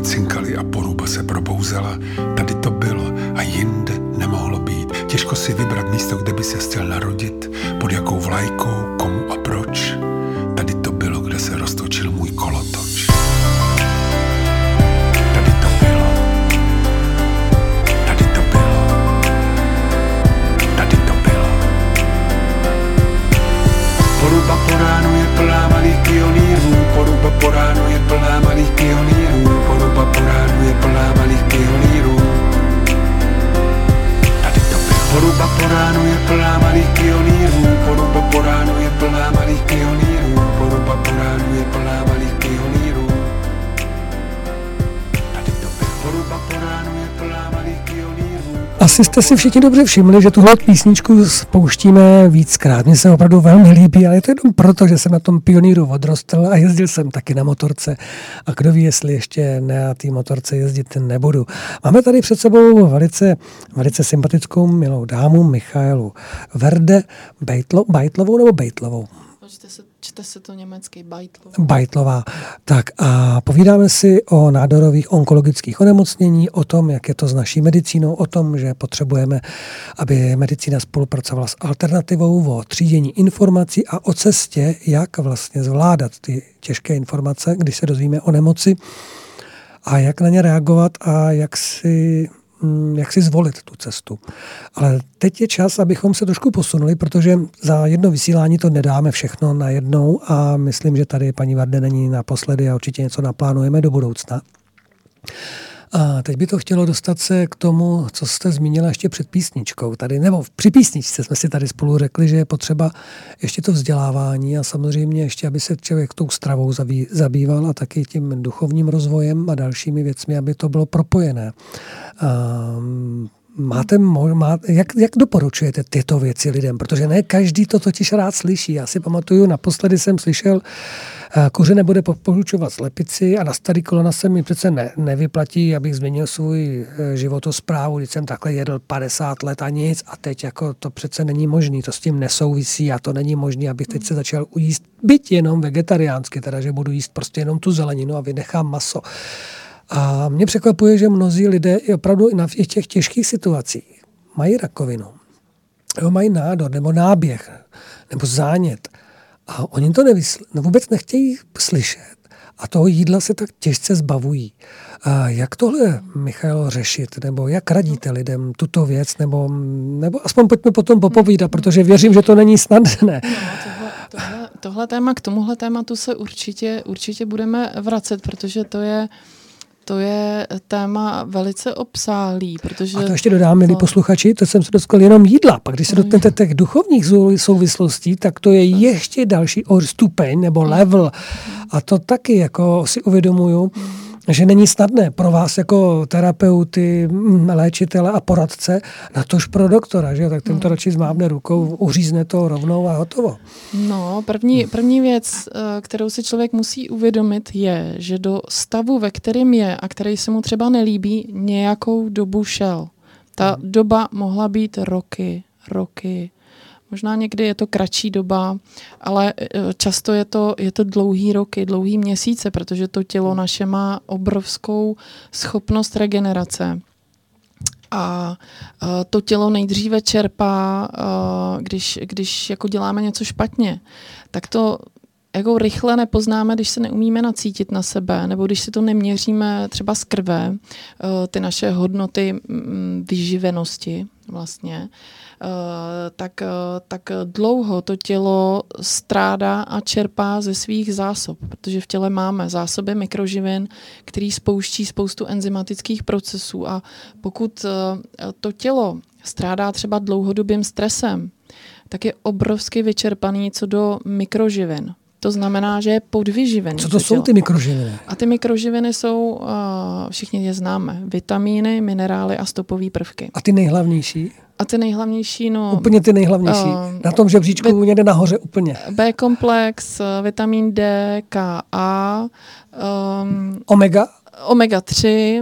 [SPEAKER 3] cinkaly a poruba se probouzela. Tady to bylo a jinde nemohlo být. Těžko si vybrat místo, kde by se chtěl narodit, pod jakou vlajkou,
[SPEAKER 1] asi jste si všichni dobře všimli, že tuhle písničku spouštíme víckrát. Mně se opravdu velmi líbí, ale je to jenom proto, že jsem na tom pioníru odrostl a jezdil jsem taky na motorce. A kdo ví, jestli ještě na té motorce jezdit nebudu. Máme tady před sebou velice, velice sympatickou milou dámu Michailu Verde Bejtlo, Bajtlovou nebo Bejtlovou?
[SPEAKER 2] Počte se Čte se to německy, Bajtlová.
[SPEAKER 1] Bajtlová. Tak a povídáme si o nádorových onkologických onemocnění, o tom, jak je to s naší medicínou, o tom, že potřebujeme, aby medicína spolupracovala s alternativou o třídění informací a o cestě, jak vlastně zvládat ty těžké informace, když se dozvíme o nemoci a jak na ně reagovat a jak si jak si zvolit tu cestu. Ale teď je čas, abychom se trošku posunuli, protože za jedno vysílání to nedáme všechno na jednou a myslím, že tady paní Varde není naposledy a určitě něco naplánujeme do budoucna. A teď by to chtělo dostat se k tomu, co jste zmínila ještě před písničkou. Tady, nebo při písničce jsme si tady spolu řekli, že je potřeba ještě to vzdělávání a samozřejmě ještě, aby se člověk tou stravou zabýval a taky tím duchovním rozvojem a dalšími věcmi, aby to bylo propojené. Um, Máte, má, jak, jak doporučujete tyto věci lidem? Protože ne každý to totiž rád slyší. Já si pamatuju, naposledy jsem slyšel, kuře nebude poručovat slepici a na starý kolona se mi přece ne, nevyplatí, abych změnil svůj eh, životosprávu, když jsem takhle jedl 50 let a nic a teď jako to přece není možný, to s tím nesouvisí a to není možné, abych teď se začal ujíst, byť jenom vegetariánsky, teda že budu jíst prostě jenom tu zeleninu a vynechám maso. A mě překvapuje, že mnozí lidé i opravdu i na těch těžkých situacích mají rakovinu, nebo mají nádor, nebo náběh, nebo zánět. A oni to nevysl- no vůbec nechtějí slyšet. A toho jídla se tak těžce zbavují. A jak tohle, Michal, řešit? Nebo jak radíte lidem tuto věc? Nebo, nebo aspoň pojďme potom popovídat, protože věřím, že to není snadné. No,
[SPEAKER 2] tohle, tohle, tohle téma, k tomuhle tématu se určitě, určitě budeme vracet, protože to je to je téma velice obsálý, protože...
[SPEAKER 1] A to ještě dodám, milí posluchači, to jsem se dotkl jenom jídla. Pak když se dotknete těch duchovních souvislostí, tak to je ještě další stupeň nebo level. A to taky jako si uvědomuju, že není snadné pro vás jako terapeuty, mm, léčitele a poradce, na tož pro doktora, že tak ten to hmm. radši zmávne rukou, uřízne to rovnou a hotovo.
[SPEAKER 2] No, první, první věc, eh, kterou si člověk musí uvědomit, je, že do stavu, ve kterém je a který se mu třeba nelíbí, nějakou dobu šel. Ta hmm. doba mohla být roky, roky, Možná někdy je to kratší doba, ale e, často je to, je to dlouhý roky, dlouhý měsíce, protože to tělo naše má obrovskou schopnost regenerace. A e, to tělo nejdříve čerpá, e, když, když jako děláme něco špatně, tak to jako rychle nepoznáme, když se neumíme nacítit na sebe, nebo když si to neměříme třeba z krve, ty naše hodnoty vyživenosti vlastně, tak, eh, tak dlouho to tělo strádá a čerpá ze svých zásob, protože v těle máme zásoby mikroživin, který spouští spoustu enzymatických procesů a pokud eh, to tělo strádá třeba dlouhodobým stresem, tak je obrovsky vyčerpaný co do mikroživin. To znamená, že je podvyživený.
[SPEAKER 1] Co to jsou ty mikroživiny?
[SPEAKER 2] A ty mikroživiny jsou, uh, všichni je známe, vitamíny, minerály a stopové prvky.
[SPEAKER 1] A ty nejhlavnější?
[SPEAKER 2] A ty nejhlavnější, no...
[SPEAKER 1] Úplně ty nejhlavnější. Uh, Na tom žebříčku B, někde nahoře úplně.
[SPEAKER 2] B-komplex, vitamin D, K, A.
[SPEAKER 1] Um, omega?
[SPEAKER 2] Omega 3.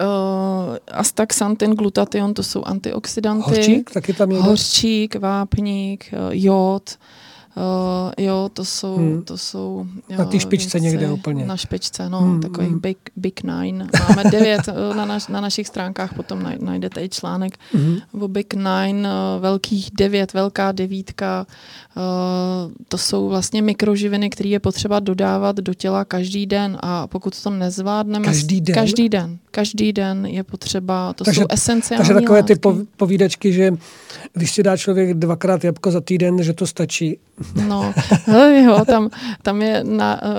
[SPEAKER 2] Uh, astaxantin, glutation, to jsou antioxidanty.
[SPEAKER 1] Hořčík taky tam je?
[SPEAKER 2] Hořčík, vápník, jod. Uh, Uh, jo, to jsou... Hmm. To jsou jo,
[SPEAKER 1] na té špičce věci, někde úplně.
[SPEAKER 2] Na špičce, no, hmm. takových hmm. big, big nine. Máme devět, eh, na, naš, na našich stránkách potom najdete i článek hmm. o Big Nine, uh, velkých devět, velká devítka. Uh, to jsou vlastně mikroživiny, které je potřeba dodávat do těla každý den a pokud to nezvládneme...
[SPEAKER 1] Každý den?
[SPEAKER 2] Každý den. Každý den je potřeba, to takže, jsou esenciální
[SPEAKER 1] Takže takové látky. ty povídačky, že když si dá člověk dvakrát jabko za týden, že to stačí.
[SPEAKER 2] No, jo, tam, tam je na, uh,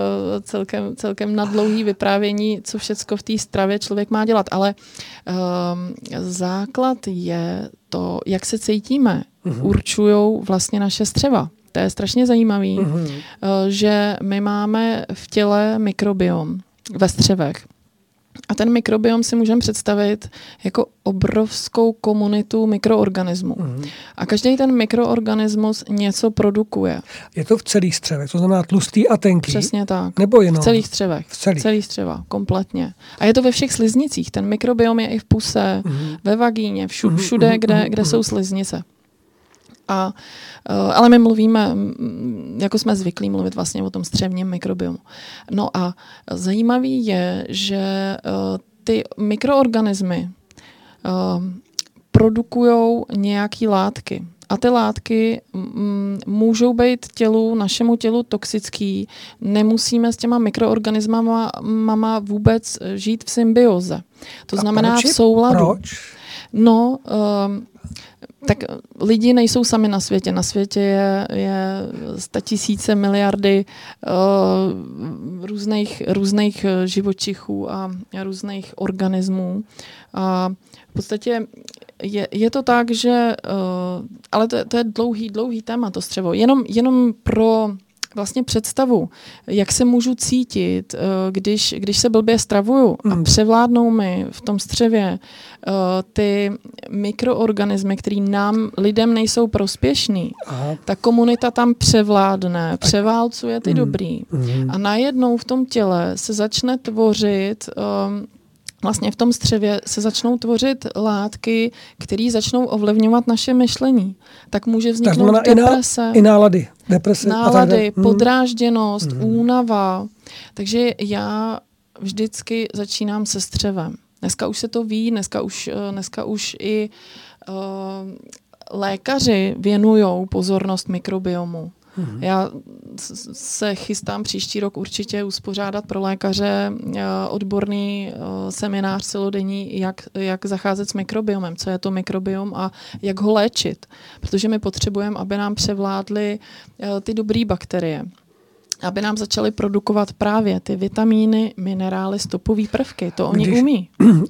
[SPEAKER 2] celkem, celkem na dlouhý vyprávění, co všecko v té stravě člověk má dělat, ale um, základ je to, jak se cítíme, uh-huh. určují vlastně naše střeva. To je strašně zajímavý, uh-huh. uh, že my máme v těle mikrobiom ve střevech. A ten mikrobiom si můžeme představit jako obrovskou komunitu mikroorganismů. Mm. A každý ten mikroorganismus něco produkuje.
[SPEAKER 1] Je to v celých střevech, to znamená tlustý a tenký?
[SPEAKER 2] Přesně tak.
[SPEAKER 1] Nebo jenom?
[SPEAKER 2] V celých střevech.
[SPEAKER 1] V celých.
[SPEAKER 2] Celých střeva, kompletně. A je to ve všech sliznicích. Ten mikrobiom je i v puse, mm. ve vagíně, všude, mm. všude kde, kde jsou sliznice. A, ale my mluvíme, jako jsme zvyklí mluvit vlastně o tom střevním mikrobiomu. No a zajímavý je, že ty mikroorganismy produkují nějaké látky. A ty látky můžou být tělu, našemu tělu toxický. Nemusíme s těma mikroorganismama mama vůbec žít v symbioze. To znamená
[SPEAKER 1] proč?
[SPEAKER 2] v souladu.
[SPEAKER 1] Proč?
[SPEAKER 2] No, um, tak lidi nejsou sami na světě. Na světě je, je tisíce miliardy uh, různých, různých živočichů a různých organismů. A v podstatě je, je to tak, že, uh, ale to, to je dlouhý, dlouhý téma, to střevo. Jenom, jenom pro vlastně představu, jak se můžu cítit, uh, když, když se blbě stravuju a
[SPEAKER 1] Mm.
[SPEAKER 2] převládnou mi v tom střevě uh, ty mikroorganismy, které nám, lidem nejsou prospěšný.
[SPEAKER 1] Aha.
[SPEAKER 2] Ta komunita tam převládne, převálcuje ty
[SPEAKER 1] Mm.
[SPEAKER 2] dobrý.
[SPEAKER 1] Mhm.
[SPEAKER 2] A najednou v tom těle se začne tvořit, um, vlastně v tom střevě se začnou tvořit látky, které začnou ovlivňovat naše myšlení. Tak může vzniknout
[SPEAKER 1] i na-
[SPEAKER 2] deprese,
[SPEAKER 1] I nálady, deprese. a tak
[SPEAKER 2] nálady,
[SPEAKER 1] dále. Mhm.
[SPEAKER 2] podrážděnost,
[SPEAKER 1] Mhm.
[SPEAKER 2] únava. Takže já vždycky začínám se střevem. Dneska už se to ví, dneska už, eh, dneska už i uh, lékaři věnují pozornost mikrobiomu.
[SPEAKER 1] Mhm.
[SPEAKER 2] Já se chystám příští rok určitě uspořádat pro lékaře eh, odborný eh, seminář celodenní, jak, jak zacházet s mikrobiomem, co je to mikrobiom a jak ho léčit. Protože my potřebujeme, aby nám převládly eh, ty dobré bakterie aby nám začaly produkovat právě ty vitamíny, minerály, stopové prvky. To oni
[SPEAKER 1] Když-
[SPEAKER 2] umí.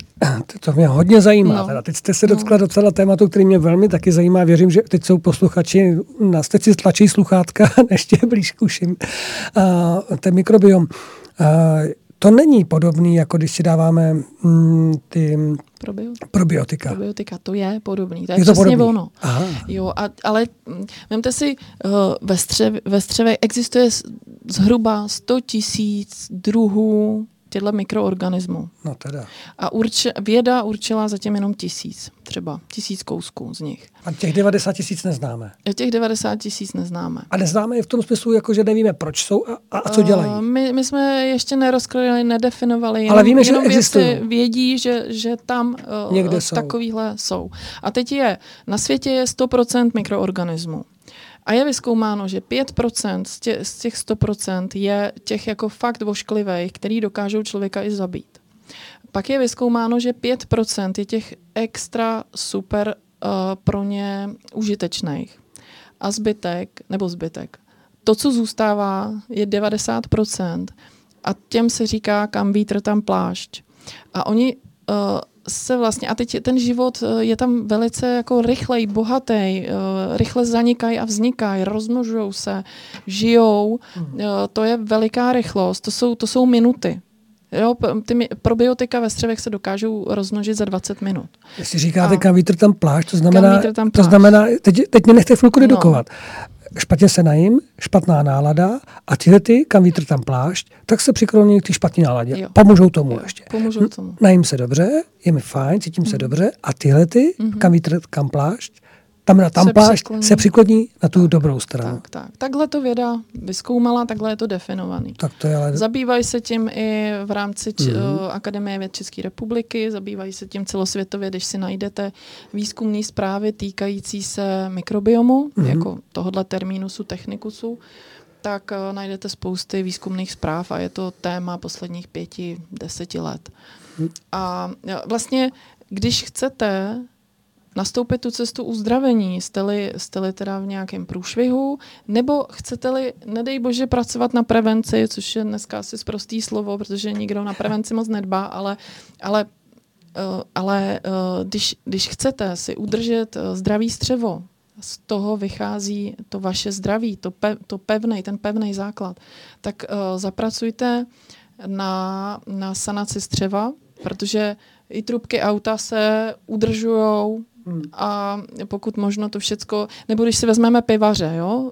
[SPEAKER 1] To, mě hodně zajímá.
[SPEAKER 2] No.
[SPEAKER 1] Teda. Teď jste se dotkla docela tématu, který mě velmi taky zajímá. Věřím, že teď jsou posluchači, nás teď si stlačí sluchátka, ještě blíž k uším. Uh, ten mikrobiom. Uh, to není podobný, jako když si dáváme mm, ty
[SPEAKER 2] Probiotika.
[SPEAKER 1] probiotika.
[SPEAKER 2] Probiotika, to je podobný. To je,
[SPEAKER 1] Je to
[SPEAKER 2] přesně
[SPEAKER 1] podobný.
[SPEAKER 2] ono.
[SPEAKER 1] Aha.
[SPEAKER 2] Jo, a, ale mm, vemte si, uh, ve, střev, ve střevech existuje zhruba 100 tisíc druhů těchto mikroorganismů.
[SPEAKER 1] No teda.
[SPEAKER 2] A urči, věda určila zatím jenom tisíc, třeba tisíc kousků z nich.
[SPEAKER 1] A těch 90 tisíc neznáme.
[SPEAKER 2] A těch 90 tisíc neznáme.
[SPEAKER 1] A neznáme je v tom smyslu, jako že nevíme, proč jsou a, a, a co dělají.
[SPEAKER 2] Uh, my, my jsme ještě nerozkryli, nedefinovali. Jenom,
[SPEAKER 1] Ale víme, že
[SPEAKER 2] jenom vědci
[SPEAKER 1] existují.
[SPEAKER 2] vědí, že, že tam uh,
[SPEAKER 1] Někde jsou.
[SPEAKER 2] takovýhle jsou. A teď je, na světě je 100% mikroorganismů. A je vyskoumáno, že 5% z těch, z těch 100% je těch jako fakt vošklivých, který dokážou člověka i zabít. Pak je vyskoumáno, že 5% je těch extra super uh, pro ně užitečných. A zbytek, nebo zbytek, to, co zůstává, je 90% a těm se říká, kam vítr, tam plášť. A oni uh, se vlastně, a teď ten život uh, je tam velice jako rychlej, bohatý, uh, rychle zanikají a vznikají, rozmnožují se, žijou, uh, to je veliká rychlost, to jsou, to jsou minuty. Jo, ty probiotika ve střevech se dokážou rozmnožit za 20 minut.
[SPEAKER 1] Jestli říkáte,
[SPEAKER 2] A-
[SPEAKER 1] kam vítr tam pláž, to znamená,
[SPEAKER 2] tam
[SPEAKER 1] to
[SPEAKER 2] plášť.
[SPEAKER 1] znamená teď, teď mě nechte chvilku
[SPEAKER 2] No.
[SPEAKER 1] Špatně se najím, špatná nálada a tyhle ty, kam vítr tam plášť, tak se přikloní k té špatné náladě.
[SPEAKER 2] Jo.
[SPEAKER 1] Pomůžou tomu
[SPEAKER 2] Jo,
[SPEAKER 1] ještě.
[SPEAKER 2] pomůžou tomu.
[SPEAKER 1] Najím se dobře, je mi fajn, cítím se dobře a tyhle ty,
[SPEAKER 2] Mhm.
[SPEAKER 1] kam vítr, kam plášť, tam, na tam
[SPEAKER 2] Se přikloní.
[SPEAKER 1] se přikloní na tu dobrou stranu.
[SPEAKER 2] Tak, tak. Takhle to věda vyskoumala, takhle je to definovaný.
[SPEAKER 1] Tak to je ale...
[SPEAKER 2] Zabývají se tím i v rámci č-
[SPEAKER 1] Mhm.
[SPEAKER 2] uh, Akademie věd České republiky, zabývají se tím celosvětově, když si najdete výzkumné zprávy týkající se mikrobiomu,
[SPEAKER 1] Mhm.
[SPEAKER 2] jako tohohle termínusu technikusu, tak uh, najdete spousty výzkumných zpráv a je to téma posledních pěti, deseti let.
[SPEAKER 1] Mhm.
[SPEAKER 2] A jo, vlastně, když chcete nastoupit tu cestu uzdravení, jste-li, jste-li teda v nějakém průšvihu, nebo chcete-li, nedej bože, pracovat na prevenci, což je dneska asi zprostý slovo, protože nikdo na prevenci moc nedbá, ale, ale, eh, ale eh, když, když chcete si udržet eh, zdravý střevo, z toho vychází to vaše zdraví, to, pe, to pevnej, ten pevný základ, tak zapracujte na, na sanaci střeva, protože i trubky auta se udržujou
[SPEAKER 1] Hmm.
[SPEAKER 2] a pokud možno to všecko, nebo když si vezmeme pivaře, jo,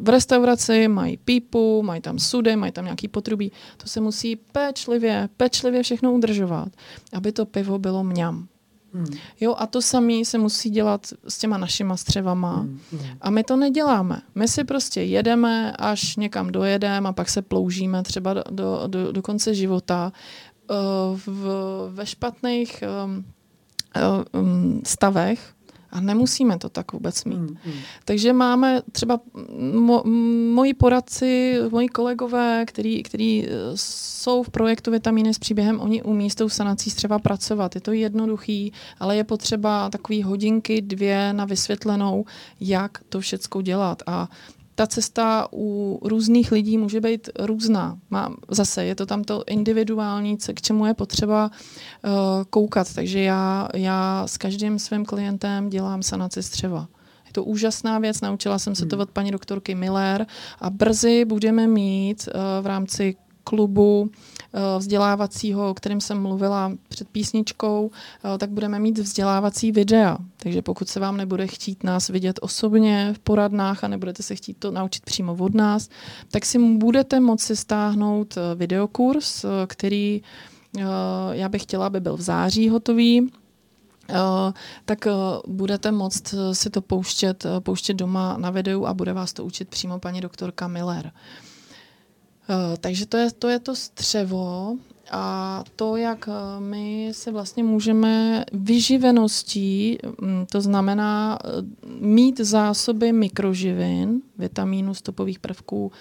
[SPEAKER 2] v restauraci mají pípu, mají tam sudy, mají tam nějaký potrubí, to se musí pečlivě, pečlivě všechno udržovat, aby to pivo bylo mňam. Hmm. Jo, a to samé se musí dělat s těma našima střevama. Hmm. Hmm. A my to neděláme. My si prostě jedeme, až někam dojedeme a pak se ploužíme třeba do, do, do, do konce života. Uh, v, ve špatných um, stavech a nemusíme to tak vůbec mít. Hmm, hmm. Takže máme třeba mo, moji poradci, moji kolegové, který, který eh, jsou v projektu Vitamíny s příběhem, oni umí s tou sanací střeva pracovat. Je to jednoduchý, ale je potřeba takový hodinky, dvě na vysvětlenou, jak to všecko dělat. A ta cesta u různých lidí může být různá. Má, zase je to tam to individuální, k čemu je potřeba uh, koukat. Takže já, já s každým svým klientem dělám sanaci střeva. Je to úžasná věc, naučila jsem se to hmm. od paní doktorky Miller a brzy budeme mít uh, v rámci klubu vzdělávacího, o kterém jsem mluvila před písničkou, eh, tak budeme mít vzdělávací videa. Takže pokud se vám nebude chtít nás vidět osobně v poradnách a nebudete se chtít to naučit přímo od nás, tak si budete moci stáhnout eh, videokurs, který já bych chtěla, aby byl v září hotový. Uh, tak uh, budete moct si to pouštět, uh, pouštět doma na videu a bude vás to učit přímo paní doktorka Miller. Uh, Eh, takže to je, to je to střevo a to, jak eh, my se vlastně můžeme vyživeností, mm, to znamená eh, mít zásoby mikroživin, vitamínů, stopových prvků,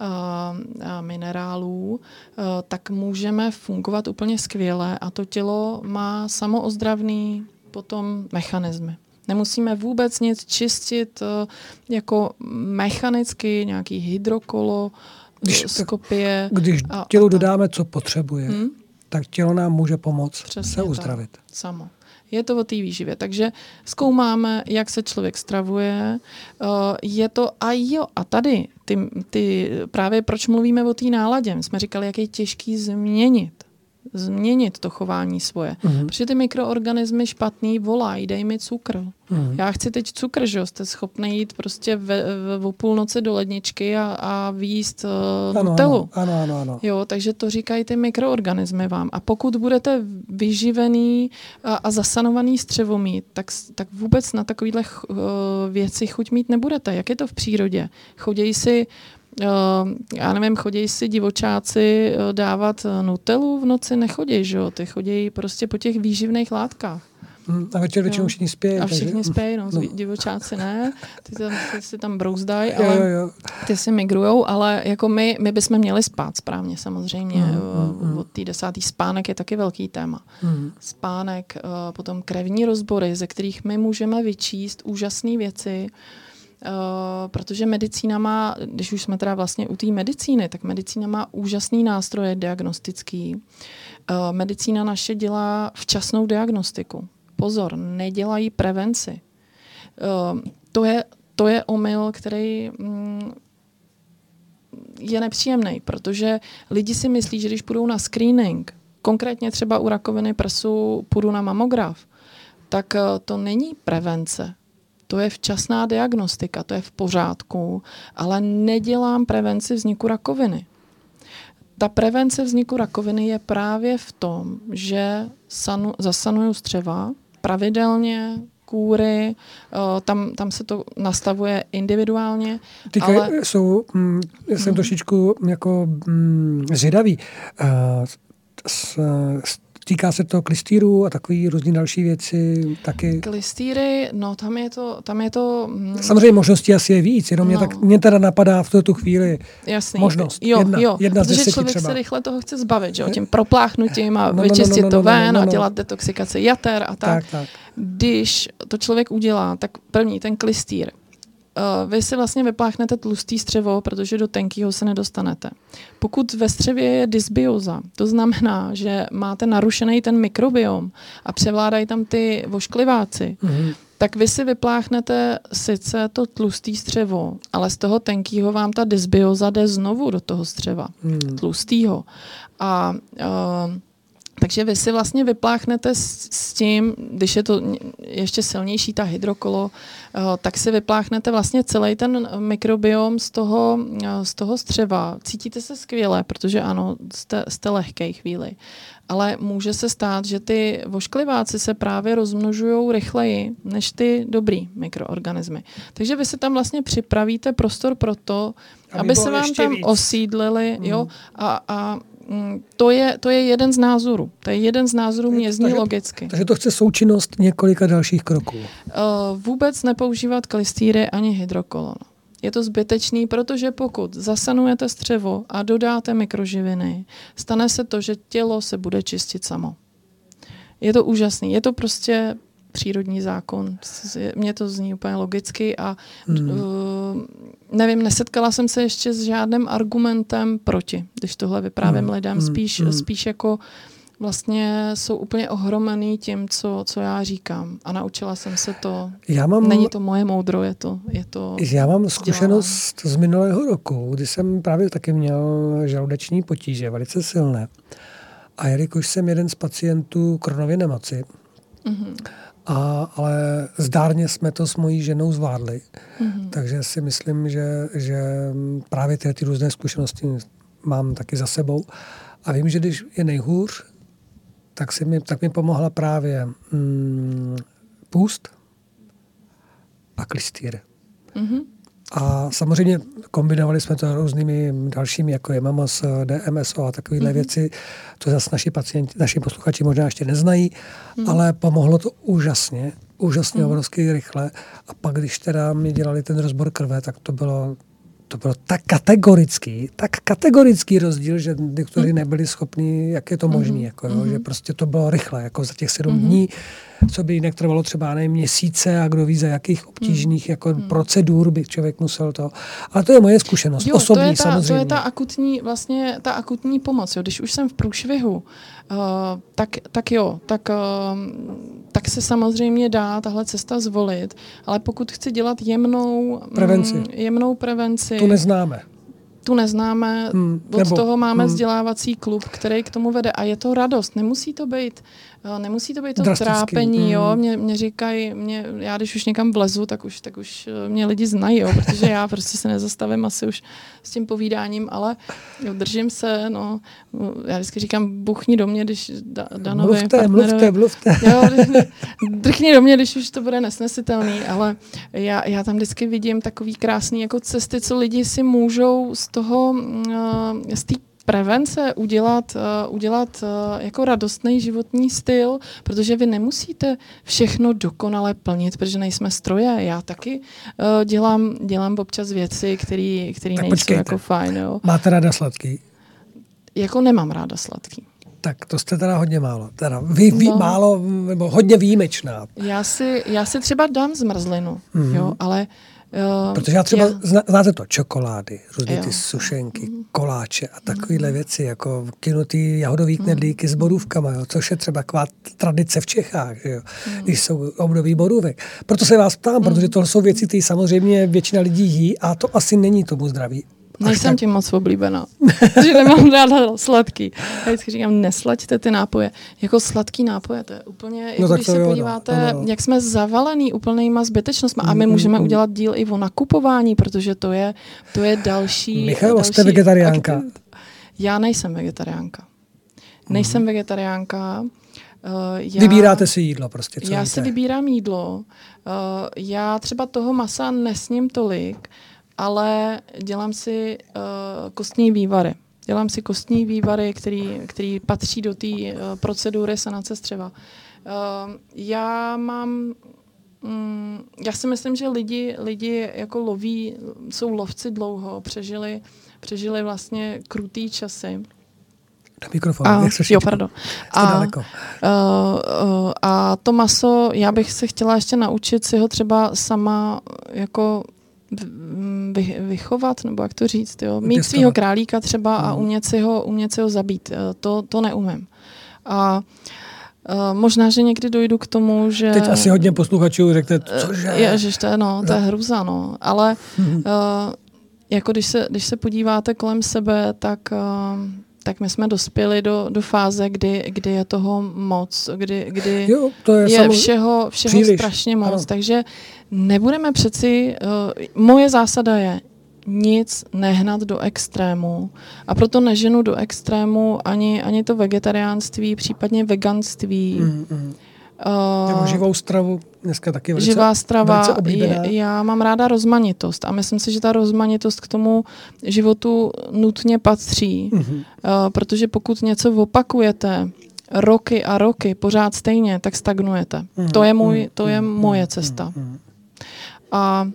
[SPEAKER 2] a minerálů, tak můžeme fungovat úplně skvěle a to tělo má samoozdravný potom mechanismy. Nemusíme vůbec nic čistit jako mechanicky, nějaký hydrokolo, když, skopie.
[SPEAKER 1] Když a, tělu a dodáme, co potřebuje, hmm? tak tělo nám může pomoct Přesně se uzdravit. Tak.
[SPEAKER 2] Samo. Je to o té výživě. Takže zkoumáme, jak se člověk stravuje. Eh, je to a jo, a tady ty, ty, právě proč mluvíme o té náladě. My jsme říkali, jak je těžký změnit změnit to chování svoje. Mm-hmm. Protože ty mikroorganismy špatný volají, dej mi cukr. Mm-hmm. Já chci teď cukr, že jste schopný jít prostě ve, ve, o půlnoci do ledničky a, a výjíst uh, ano, Nutellu.
[SPEAKER 1] Ano, ano, ano.
[SPEAKER 2] Jo, takže to říkají ty mikroorganismy vám. A pokud budete vyživený a, a zasanovaný střevo mít, tak, tak vůbec na takovýhle uh, věci chuť mít nebudete. Jak je to v přírodě? Chodějí si já nevím, chodí si divočáci uh, dávat uh, nutelu v noci? Nechodí, že jo? Ty chodí prostě po těch výživných látkách.
[SPEAKER 1] Hmm, a večer většinou všichni spějí.
[SPEAKER 2] A všichni takže... spějí, no, no. Divočáci ne, ty, tam, ty si tam brouzdají, ale jo, jo. ty si migrujou, ale jako my, my bychom měli spát správně samozřejmě. Mm, mm. Od té desátý spánek je taky velký téma. Mm. Spánek, potom krevní rozbory, ze kterých my můžeme vyčíst úžasné věci, protože medicína má, když už jsme teda vlastně u té medicíny, tak medicína má úžasný nástroje diagnostický. Uh, medicína naše dělá včasnou diagnostiku. Pozor, nedělají prevenci. Uh, to, je, to je omyl, který mm, je nepříjemný, protože lidi si myslí, že když půjdou na screening, konkrétně třeba u rakoviny prsu půjdu na mamograf, tak to není prevence to je včasná diagnostika, to je v pořádku, ale nedělám prevenci vzniku rakoviny. Ta prevence vzniku rakoviny je právě v tom, že sanu, zasanuju střeva pravidelně, kůry, tam, tam se to nastavuje individuálně.
[SPEAKER 1] Ty ale... jsou, mm, jsem hmm. trošičku jako mm, zvědavý. Uh, s, s Týká se to klistýrů a takové různé další věci taky?
[SPEAKER 2] Klistýry, no tam je to... Tam je to
[SPEAKER 1] mm, Samozřejmě možností asi je víc, jenom no. mě, tak, mě teda napadá v tu chvíli Jasný. možnost.
[SPEAKER 2] Jo,
[SPEAKER 1] jedna,
[SPEAKER 2] jo,
[SPEAKER 1] jedna
[SPEAKER 2] protože
[SPEAKER 1] z
[SPEAKER 2] člověk
[SPEAKER 1] třeba.
[SPEAKER 2] se rychle toho chce zbavit, že jo, tím propláchnutím a no, no, vyčistit no, no, no, to ven no, no, no, a dělat detoxikaci jater a tak. tak, tak. Když to člověk udělá, tak první ten klistýr, Uh, vy si vlastně vypláchnete tlustý střevo, protože do tenkého se nedostanete. Pokud ve střevě je dysbioza, to znamená, že máte narušený ten mikrobiom a převládají tam ty voškliváci, mm-hmm. tak vy si vypláchnete sice to tlustý střevo, ale z toho tenkého vám ta dysbioza jde znovu do toho střeva, mm. tlustýho. A uh, Takže vy si vlastně vypláchnete s, s tím, když je to ještě silnější ta hydrokolo, uh, tak si vypláchnete vlastně celý ten mikrobiom z toho, uh, z toho střeva. Cítíte se skvěle, protože ano, jste, jste lehkej chvíli. Ale může se stát, že ty voškliváci se právě rozmnožují rychleji než ty dobrý mikroorganismy. Takže vy si tam vlastně připravíte prostor pro to, aby, aby se vám tam víc. osídlili mm. jo, a, a Mm, to je, to je jeden z názorů. To je jeden z názorů, mě zní takže, logicky.
[SPEAKER 1] Takže to chce součinnost několika dalších kroků.
[SPEAKER 2] Uh, vůbec nepoužívat klistýry ani hydrokolon. Je to zbytečný, protože pokud zasanujete střevo a dodáte mikroživiny, stane se to, že tělo se bude čistit samo. Je to úžasný. Je to prostě přírodní zákon. Mně to zní úplně logicky a hmm. uh, nevím, nesetkala jsem se ještě s žádným argumentem proti, když tohle vyprávím hmm. lidem. Hmm. Spíš, hmm. spíš jako vlastně jsou úplně ohromený tím, co, co já říkám. A naučila jsem se to. Já mám, Není to moje moudro, je to, je to
[SPEAKER 1] Já mám zkušenost dělám. z minulého roku, kdy jsem právě taky měl žaludeční potíže, velice silné. A jelikož jsem jeden z pacientů kronově nemoci, mm-hmm a, ale zdárně jsme to s mojí ženou zvládli. Mm-hmm. Takže si myslím, že, že právě ty, ty různé zkušenosti mám taky za sebou. A vím, že když je nejhůř, tak, si mi, tak mi pomohla právě mm, půst a klistýr. Mm-hmm. A samozřejmě kombinovali jsme to různými dalšími, jako je MAMOS, DMSO a takovéhle mm-hmm. věci. To zase naši pacienti, naši posluchači možná ještě neznají, mm-hmm. ale pomohlo to úžasně, úžasně mm-hmm. obrovsky rychle. A pak, když teda mi dělali ten rozbor krve, tak to bylo to bylo tak kategorický, tak kategorický rozdíl, že doktory mhm. nebyli schopni, jak je to možné, mm-hmm. jako, jo, mm-hmm. že prostě to bylo rychle, jako za těch sedm mm-hmm. dní co by jinak trvalo třeba ne měsíce a kdo ví, za jakých obtížných hmm. jako hmm. procedur by člověk musel to. Ale to je moje zkušenost, jo, osobní to je ta, samozřejmě.
[SPEAKER 2] To je ta akutní, vlastně ta akutní pomoc. Jo. Když už jsem v průšvihu, uh, tak, tak jo, tak, uh, tak se samozřejmě dá tahle cesta zvolit, ale pokud chci dělat jemnou prevenci, mm, jemnou prevenci
[SPEAKER 1] tu neznáme
[SPEAKER 2] tu neznáme, hmm, od nebo, toho máme hmm. vzdělávací klub, který k tomu vede. A je to radost, nemusí to být Nemusí to být to Drastický. trápení, mm. jo. Mě, mě říkají, mě, já když už někam vlezu, tak už, tak už eh, mě lidi znají, jo, protože já prostě se nezastavím asi už s tím povídáním, ale jo, držím se, no. Já vždycky říkám, buchni do mě, když da, Danovi
[SPEAKER 1] mluvte, mluvte, mluvte.
[SPEAKER 2] Jo, drchni do mě, když už to bude nesnesitelný, ale já, já tam vždycky vidím takový krásný jako cesty, co lidi si můžou z toho, uh, z té prevence udělat, uh, udělat uh, jako radostný životní styl, protože vy nemusíte všechno dokonale plnit, protože nejsme stroje. Já taky uh, dělám, dělám občas věci, které nejsou počkejte. jako fajn. Jo.
[SPEAKER 1] Máte ráda sladký?
[SPEAKER 2] Jako nemám ráda sladký.
[SPEAKER 1] Tak to jste teda hodně málo. Teda vy, vy no. málo, nebo hodně výjimečná.
[SPEAKER 2] Já si, já si třeba dám zmrzlinu, mm-hmm. jo, ale
[SPEAKER 1] Jo, Protože já třeba, já... znáte to, čokolády, různé ty sušenky, koláče a takovéhle mm. věci, jako kinutý jahodový knedlíky mm. s borůvkama, jo, což je třeba taková tradice v Čechách, jo, mm. když jsou období borůvek. Proto se vás ptám, mm. protože to jsou věci, které samozřejmě většina lidí jí a to asi není tomu zdraví.
[SPEAKER 2] Nejsem tím moc oblíbená, že nemám ráda sladký. Já vždycky říkám, neslaďte ty nápoje. Jako sladký nápoje, to je úplně, no jako když se jo, no. podíváte, no, no. jak jsme zavalený úplnýma zbytečnostmi a my mm, můžeme mm, udělat díl i o nakupování, protože to je, to je další...
[SPEAKER 1] Michal,
[SPEAKER 2] další
[SPEAKER 1] jste vegetariánka?
[SPEAKER 2] Já nejsem vegetariánka. Nejsem mm. vegetariánka. Uh,
[SPEAKER 1] já, Vybíráte si jídlo prostě, co
[SPEAKER 2] Já
[SPEAKER 1] jíte?
[SPEAKER 2] si vybírám jídlo. Uh, já třeba toho masa nesním tolik, ale dělám si uh, kostní vývary. Dělám si kostní vývary, který, který patří do té uh, procedury sanace střeva. Uh, já mám Mm, já si myslím, že lidi, lidi jako loví, jsou lovci dlouho, přežili, přežili vlastně krutý časy.
[SPEAKER 1] Na mikrofon, a,
[SPEAKER 2] Jo, pardon. A, uh, uh, a to maso, já bych se chtěla ještě naučit si ho třeba sama jako vy, vychovat, nebo jak to říct, jo? mít svého králíka třeba a mhm. umět si ho, umět si ho zabít. Eh, to, to neumím. A Uh, možná, že někdy dojdu k tomu, že...
[SPEAKER 1] Teď asi hodně posluchačů řekne, cože?
[SPEAKER 2] Ježiš, to je, no, to je hruza, no. Ale uh, jako když se, když se podíváte kolem sebe, tak uh, tak my jsme dospěli do, do fáze, kdy, kdy je toho moc, kdy, kdy
[SPEAKER 1] jo, to je,
[SPEAKER 2] je všeho, všeho příliš. strašně moc. Ano. Takže nebudeme přeci, uh, moje zásada je, nic nehnat do extrému. A proto neženu do extrému ani, ani to vegetariánství, případně veganství. Mm, mm.
[SPEAKER 1] Uh, živou stravu dneska taky velice,
[SPEAKER 2] Živá strava, je, já mám ráda rozmanitost a myslím si, že ta rozmanitost k tomu životu nutně patří, mm-hmm. uh, protože pokud něco opakujete roky a roky pořád stejně, tak stagnujete. Mm-hmm. To je, můj, to je moje cesta. Mm-hmm. A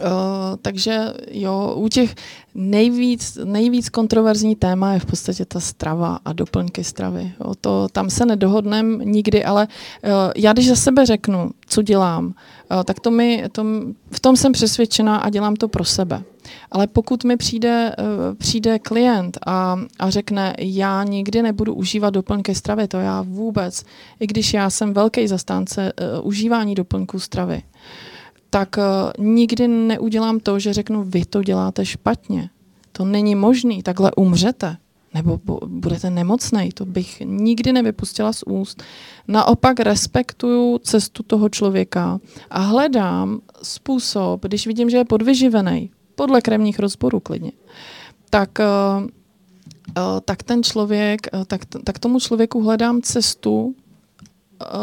[SPEAKER 2] Uh, takže jo, u těch nejvíc, nejvíc kontroverzní téma je v podstatě ta strava a doplňky stravy. Jo, to, tam se nedohodneme nikdy, ale uh, já když za sebe řeknu, co dělám, uh, tak to mi, to, v tom jsem přesvědčená a dělám to pro sebe. Ale pokud mi přijde, uh, přijde klient a, a řekne, já nikdy nebudu užívat doplňky stravy, to já vůbec, i když já jsem velký zastánce uh, užívání doplňků stravy, tak uh, nikdy neudělám to, že řeknu, vy to děláte špatně. To není možný, takhle umřete. Nebo budete nemocnej, to bych nikdy nevypustila z úst. Naopak respektuju cestu toho člověka a hledám způsob, když vidím, že je podvyživený, podle krevních rozborů klidně, tak, uh, uh, tak ten člověk, tak, tak tomu člověku hledám cestu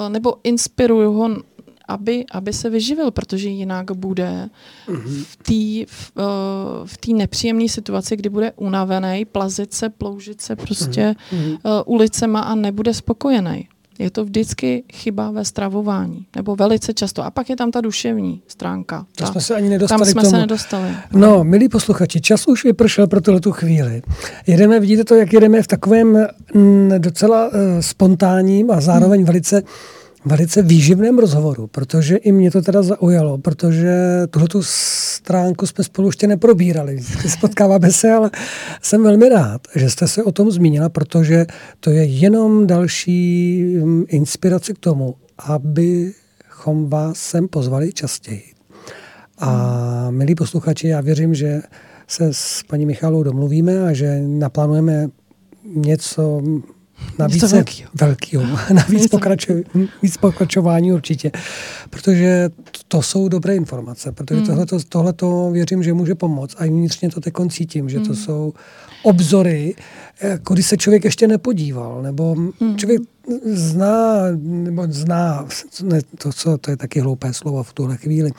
[SPEAKER 2] nebo inspiruju ho aby, aby se vyživil, protože jinak bude mm-hmm. v té v, uh, v nepříjemné situaci, kdy bude unavený, plazit se, ploužit se prostě uh, ulicema a nebude spokojený. Je to vždycky chyba ve stravování, nebo velice často. A pak je tam ta duševní stránka.
[SPEAKER 1] To ta, jsme se ani nedostali
[SPEAKER 2] tam jsme
[SPEAKER 1] k tomu.
[SPEAKER 2] se nedostali.
[SPEAKER 1] No, milí posluchači, čas už vypršel pro tuhle chvíli. Jedeme, vidíte to, jak jedeme v takovém m, mm, docela uh, spontánním a zároveň hmm. velice velice výživném rozhovoru, protože i mě to teda zaujalo, protože tuhle stránku jsme spolu ještě neprobírali. Spotkáváme se, ale jsem velmi rád, že jste se o tom zmínila, protože to je jenom další mm, inspirace k tomu, abychom vás sem pozvali častěji. A milí posluchači, já věřím, že se s paní Michalou domluvíme a že naplánujeme něco na více velkýho. velkýho. na víc, pokračo, víc pokračování určitě. Protože to jsou dobré informace, protože hmm. tohleto, tohleto věřím, že může pomoct. A vnitřně to teď cítím, že to hmm. jsou obzory, jako když se člověk ještě nepodíval, nebo hmm. člověk zná, nebo zná, ne, to, co, to je taky hloupé slovo v tuhle chvíli,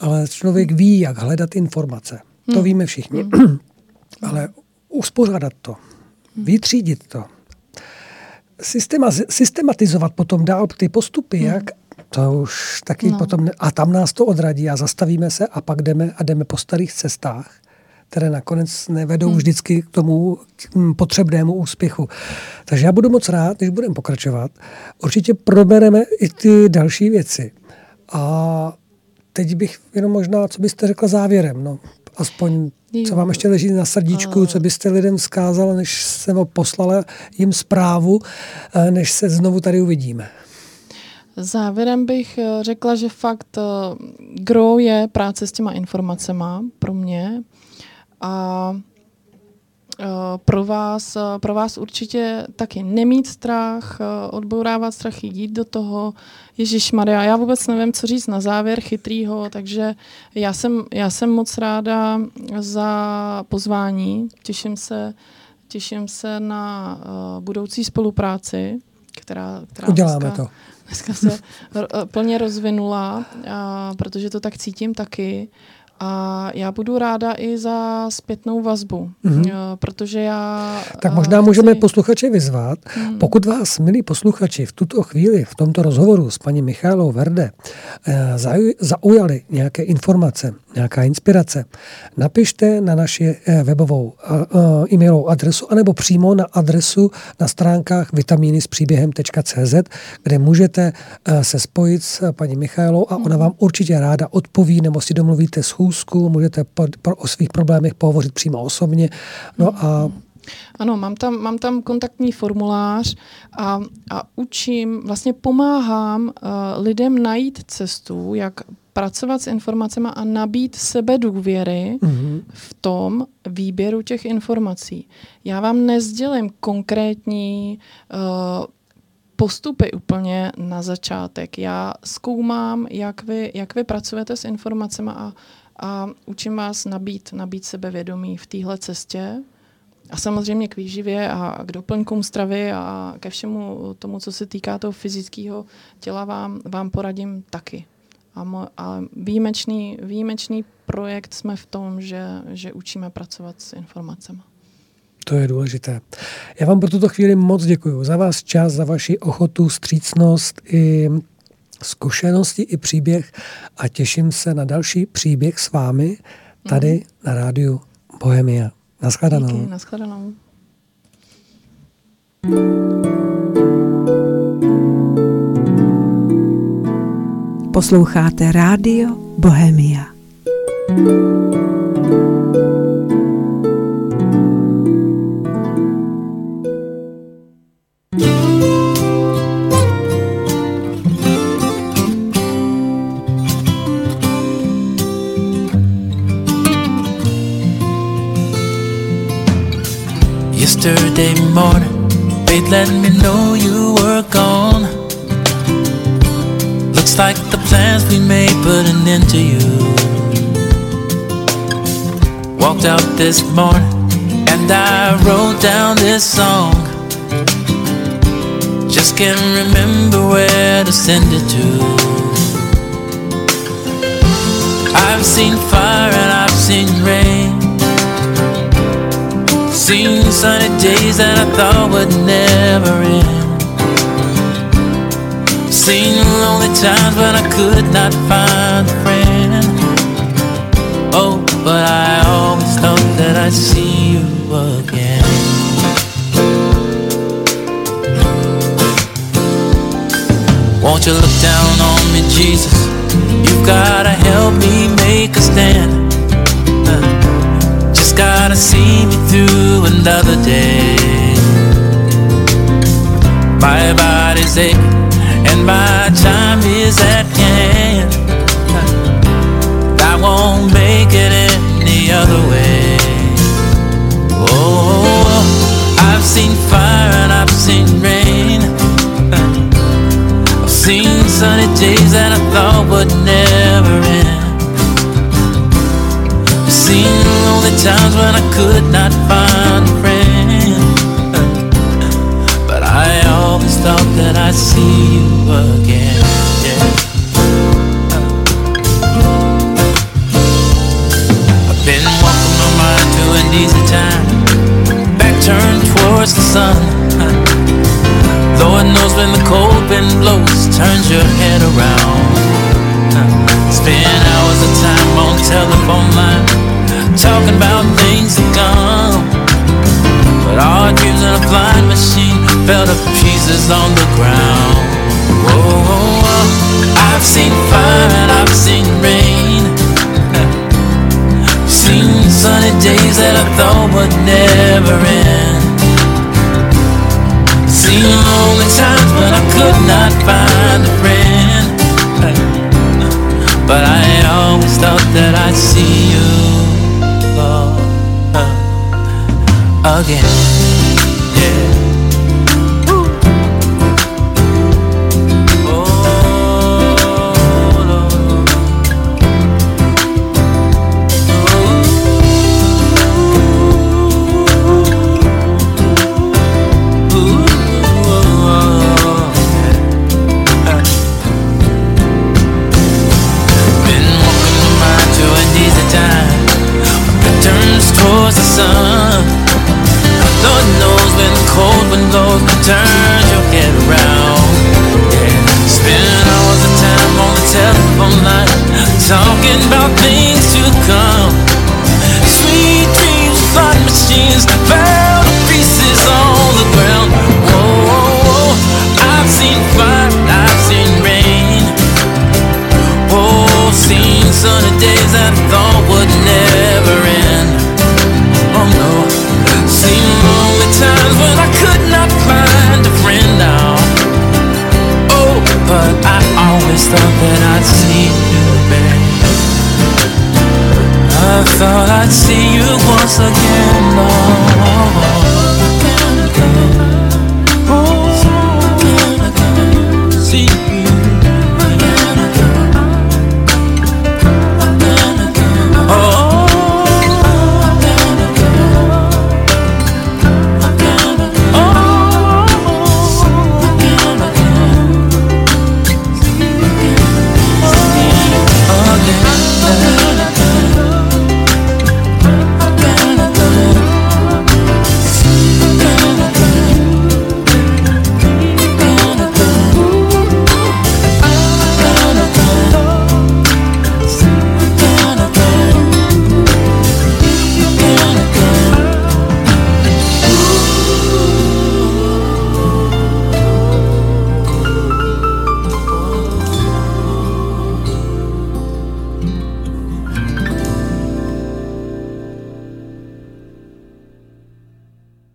[SPEAKER 1] ale člověk ví, jak hledat informace. To hmm. víme všichni. Hmm. ale uspořádat to, vytřídit to, systema, systematizovat potom dál ty postupy, hmm. jak to už taky no. potom, a tam nás to odradí a zastavíme se a pak jdeme a jdeme po starých cestách, které nakonec nevedou hmm. vždycky k tomu k potřebnému úspěchu. Takže já budu moc rád, když budeme pokračovat. Určitě probereme i ty další věci. A teď bych jenom možná, co byste řekla závěrem, no, aspoň co vám ještě leží na srdíčku, co byste lidem zkázala, než jsem poslala jim zprávu, eh, než se znovu tady uvidíme?
[SPEAKER 2] Závěrem bych eh, řekla, že fakt eh, gro je práce s těma informacemi pro mě a pro vás, pro vás určitě taky nemít strach, odbourávat strach, jít do toho. Ježíš Maria, já vůbec nevím, co říct na závěr chytrýho, takže já jsem, já jsem moc ráda za pozvání. Těším se, těším se na budoucí spolupráci, která, která
[SPEAKER 1] Uděláme dneska, to.
[SPEAKER 2] dneska se plně rozvinula, protože to tak cítím taky. A já budu ráda i za zpětnou vazbu, mm-hmm. protože já...
[SPEAKER 1] Tak možná můžeme posluchače vyzvat, mm. pokud vás, milí posluchači, v tuto chvíli, v tomto rozhovoru s paní Michálou Verde eh, zaujali nějaké informace, nějaká inspirace, napište na naši eh, webovou e-mailovou adresu anebo přímo na adresu na stránkách vitamíny s příběhem.cz, kde můžete se spojit s paní Michálou a ona vám určitě ráda odpoví nebo si domluvíte schůz schůzku, můžete o svých problémech pohovořit přímo osobně. No a
[SPEAKER 2] ano, mám tam, mám tam kontaktní formulář a, a učím, vlastně pomáhám uh, lidem najít cestu, jak pracovat s informacemi a nabít sebe důvěry mm-hmm. v tom výběru těch informací. Já vám nezdělím konkrétní uh, postupy úplně na začátek. Já zkoumám, jak vy, jak vy pracujete s informacemi a, a učím vás nabít, nabít sebevědomí v téhle cestě. A samozřejmě k výživě a k doplňkům stravy a ke všemu tomu, co se týká toho fyzického těla, vám, vám poradím taky. A, mo, a výjimečný, výjimečný projekt jsme v tom, že, že učíme pracovat s informacemi.
[SPEAKER 1] To je důležité. Já vám pro tuto chvíli moc děkuji za vás čas, za vaši ochotu, střícnost i zkušenosti i příběh a těším se na další příběh s vámi tady mm. na rádiu Bohemia. Naschledanou.
[SPEAKER 2] Díky, naschledanou.
[SPEAKER 3] Posloucháte rádio Bohemia.
[SPEAKER 5] Yesterday morning, they'd let me know you were gone. Looks like the plans we made put an end to you. Walked out this morning and I wrote down this song. Just can't remember where to send it to. I've seen fire and I've seen rain. Seen sunny days that I thought would never end. Seen lonely times when I could not find a friend. Oh, but I always thought that I'd see you again. Won't you look down on me, Jesus? You've gotta help me make a stand Just gotta see me through another day. My body's aching my time is at hand. I won't make it any other way. Oh, I've seen fire and I've seen rain. I've seen sunny days that I thought would never end I've seen lonely times when I could not find thought that I'd see you again. Yeah. I've been walking my mind to an easy time, back turned towards the sun. Lord knows when the cold wind blows, turns your head around. Spend hours of time on telephone line talking about things to come. But our dreams in a flying machine fell to pieces on the ground. Whoa, I've seen fire and I've seen rain. seen sunny days that I thought would never end. Seen lonely times when I could not find a friend. But I always thought that I'd see you again.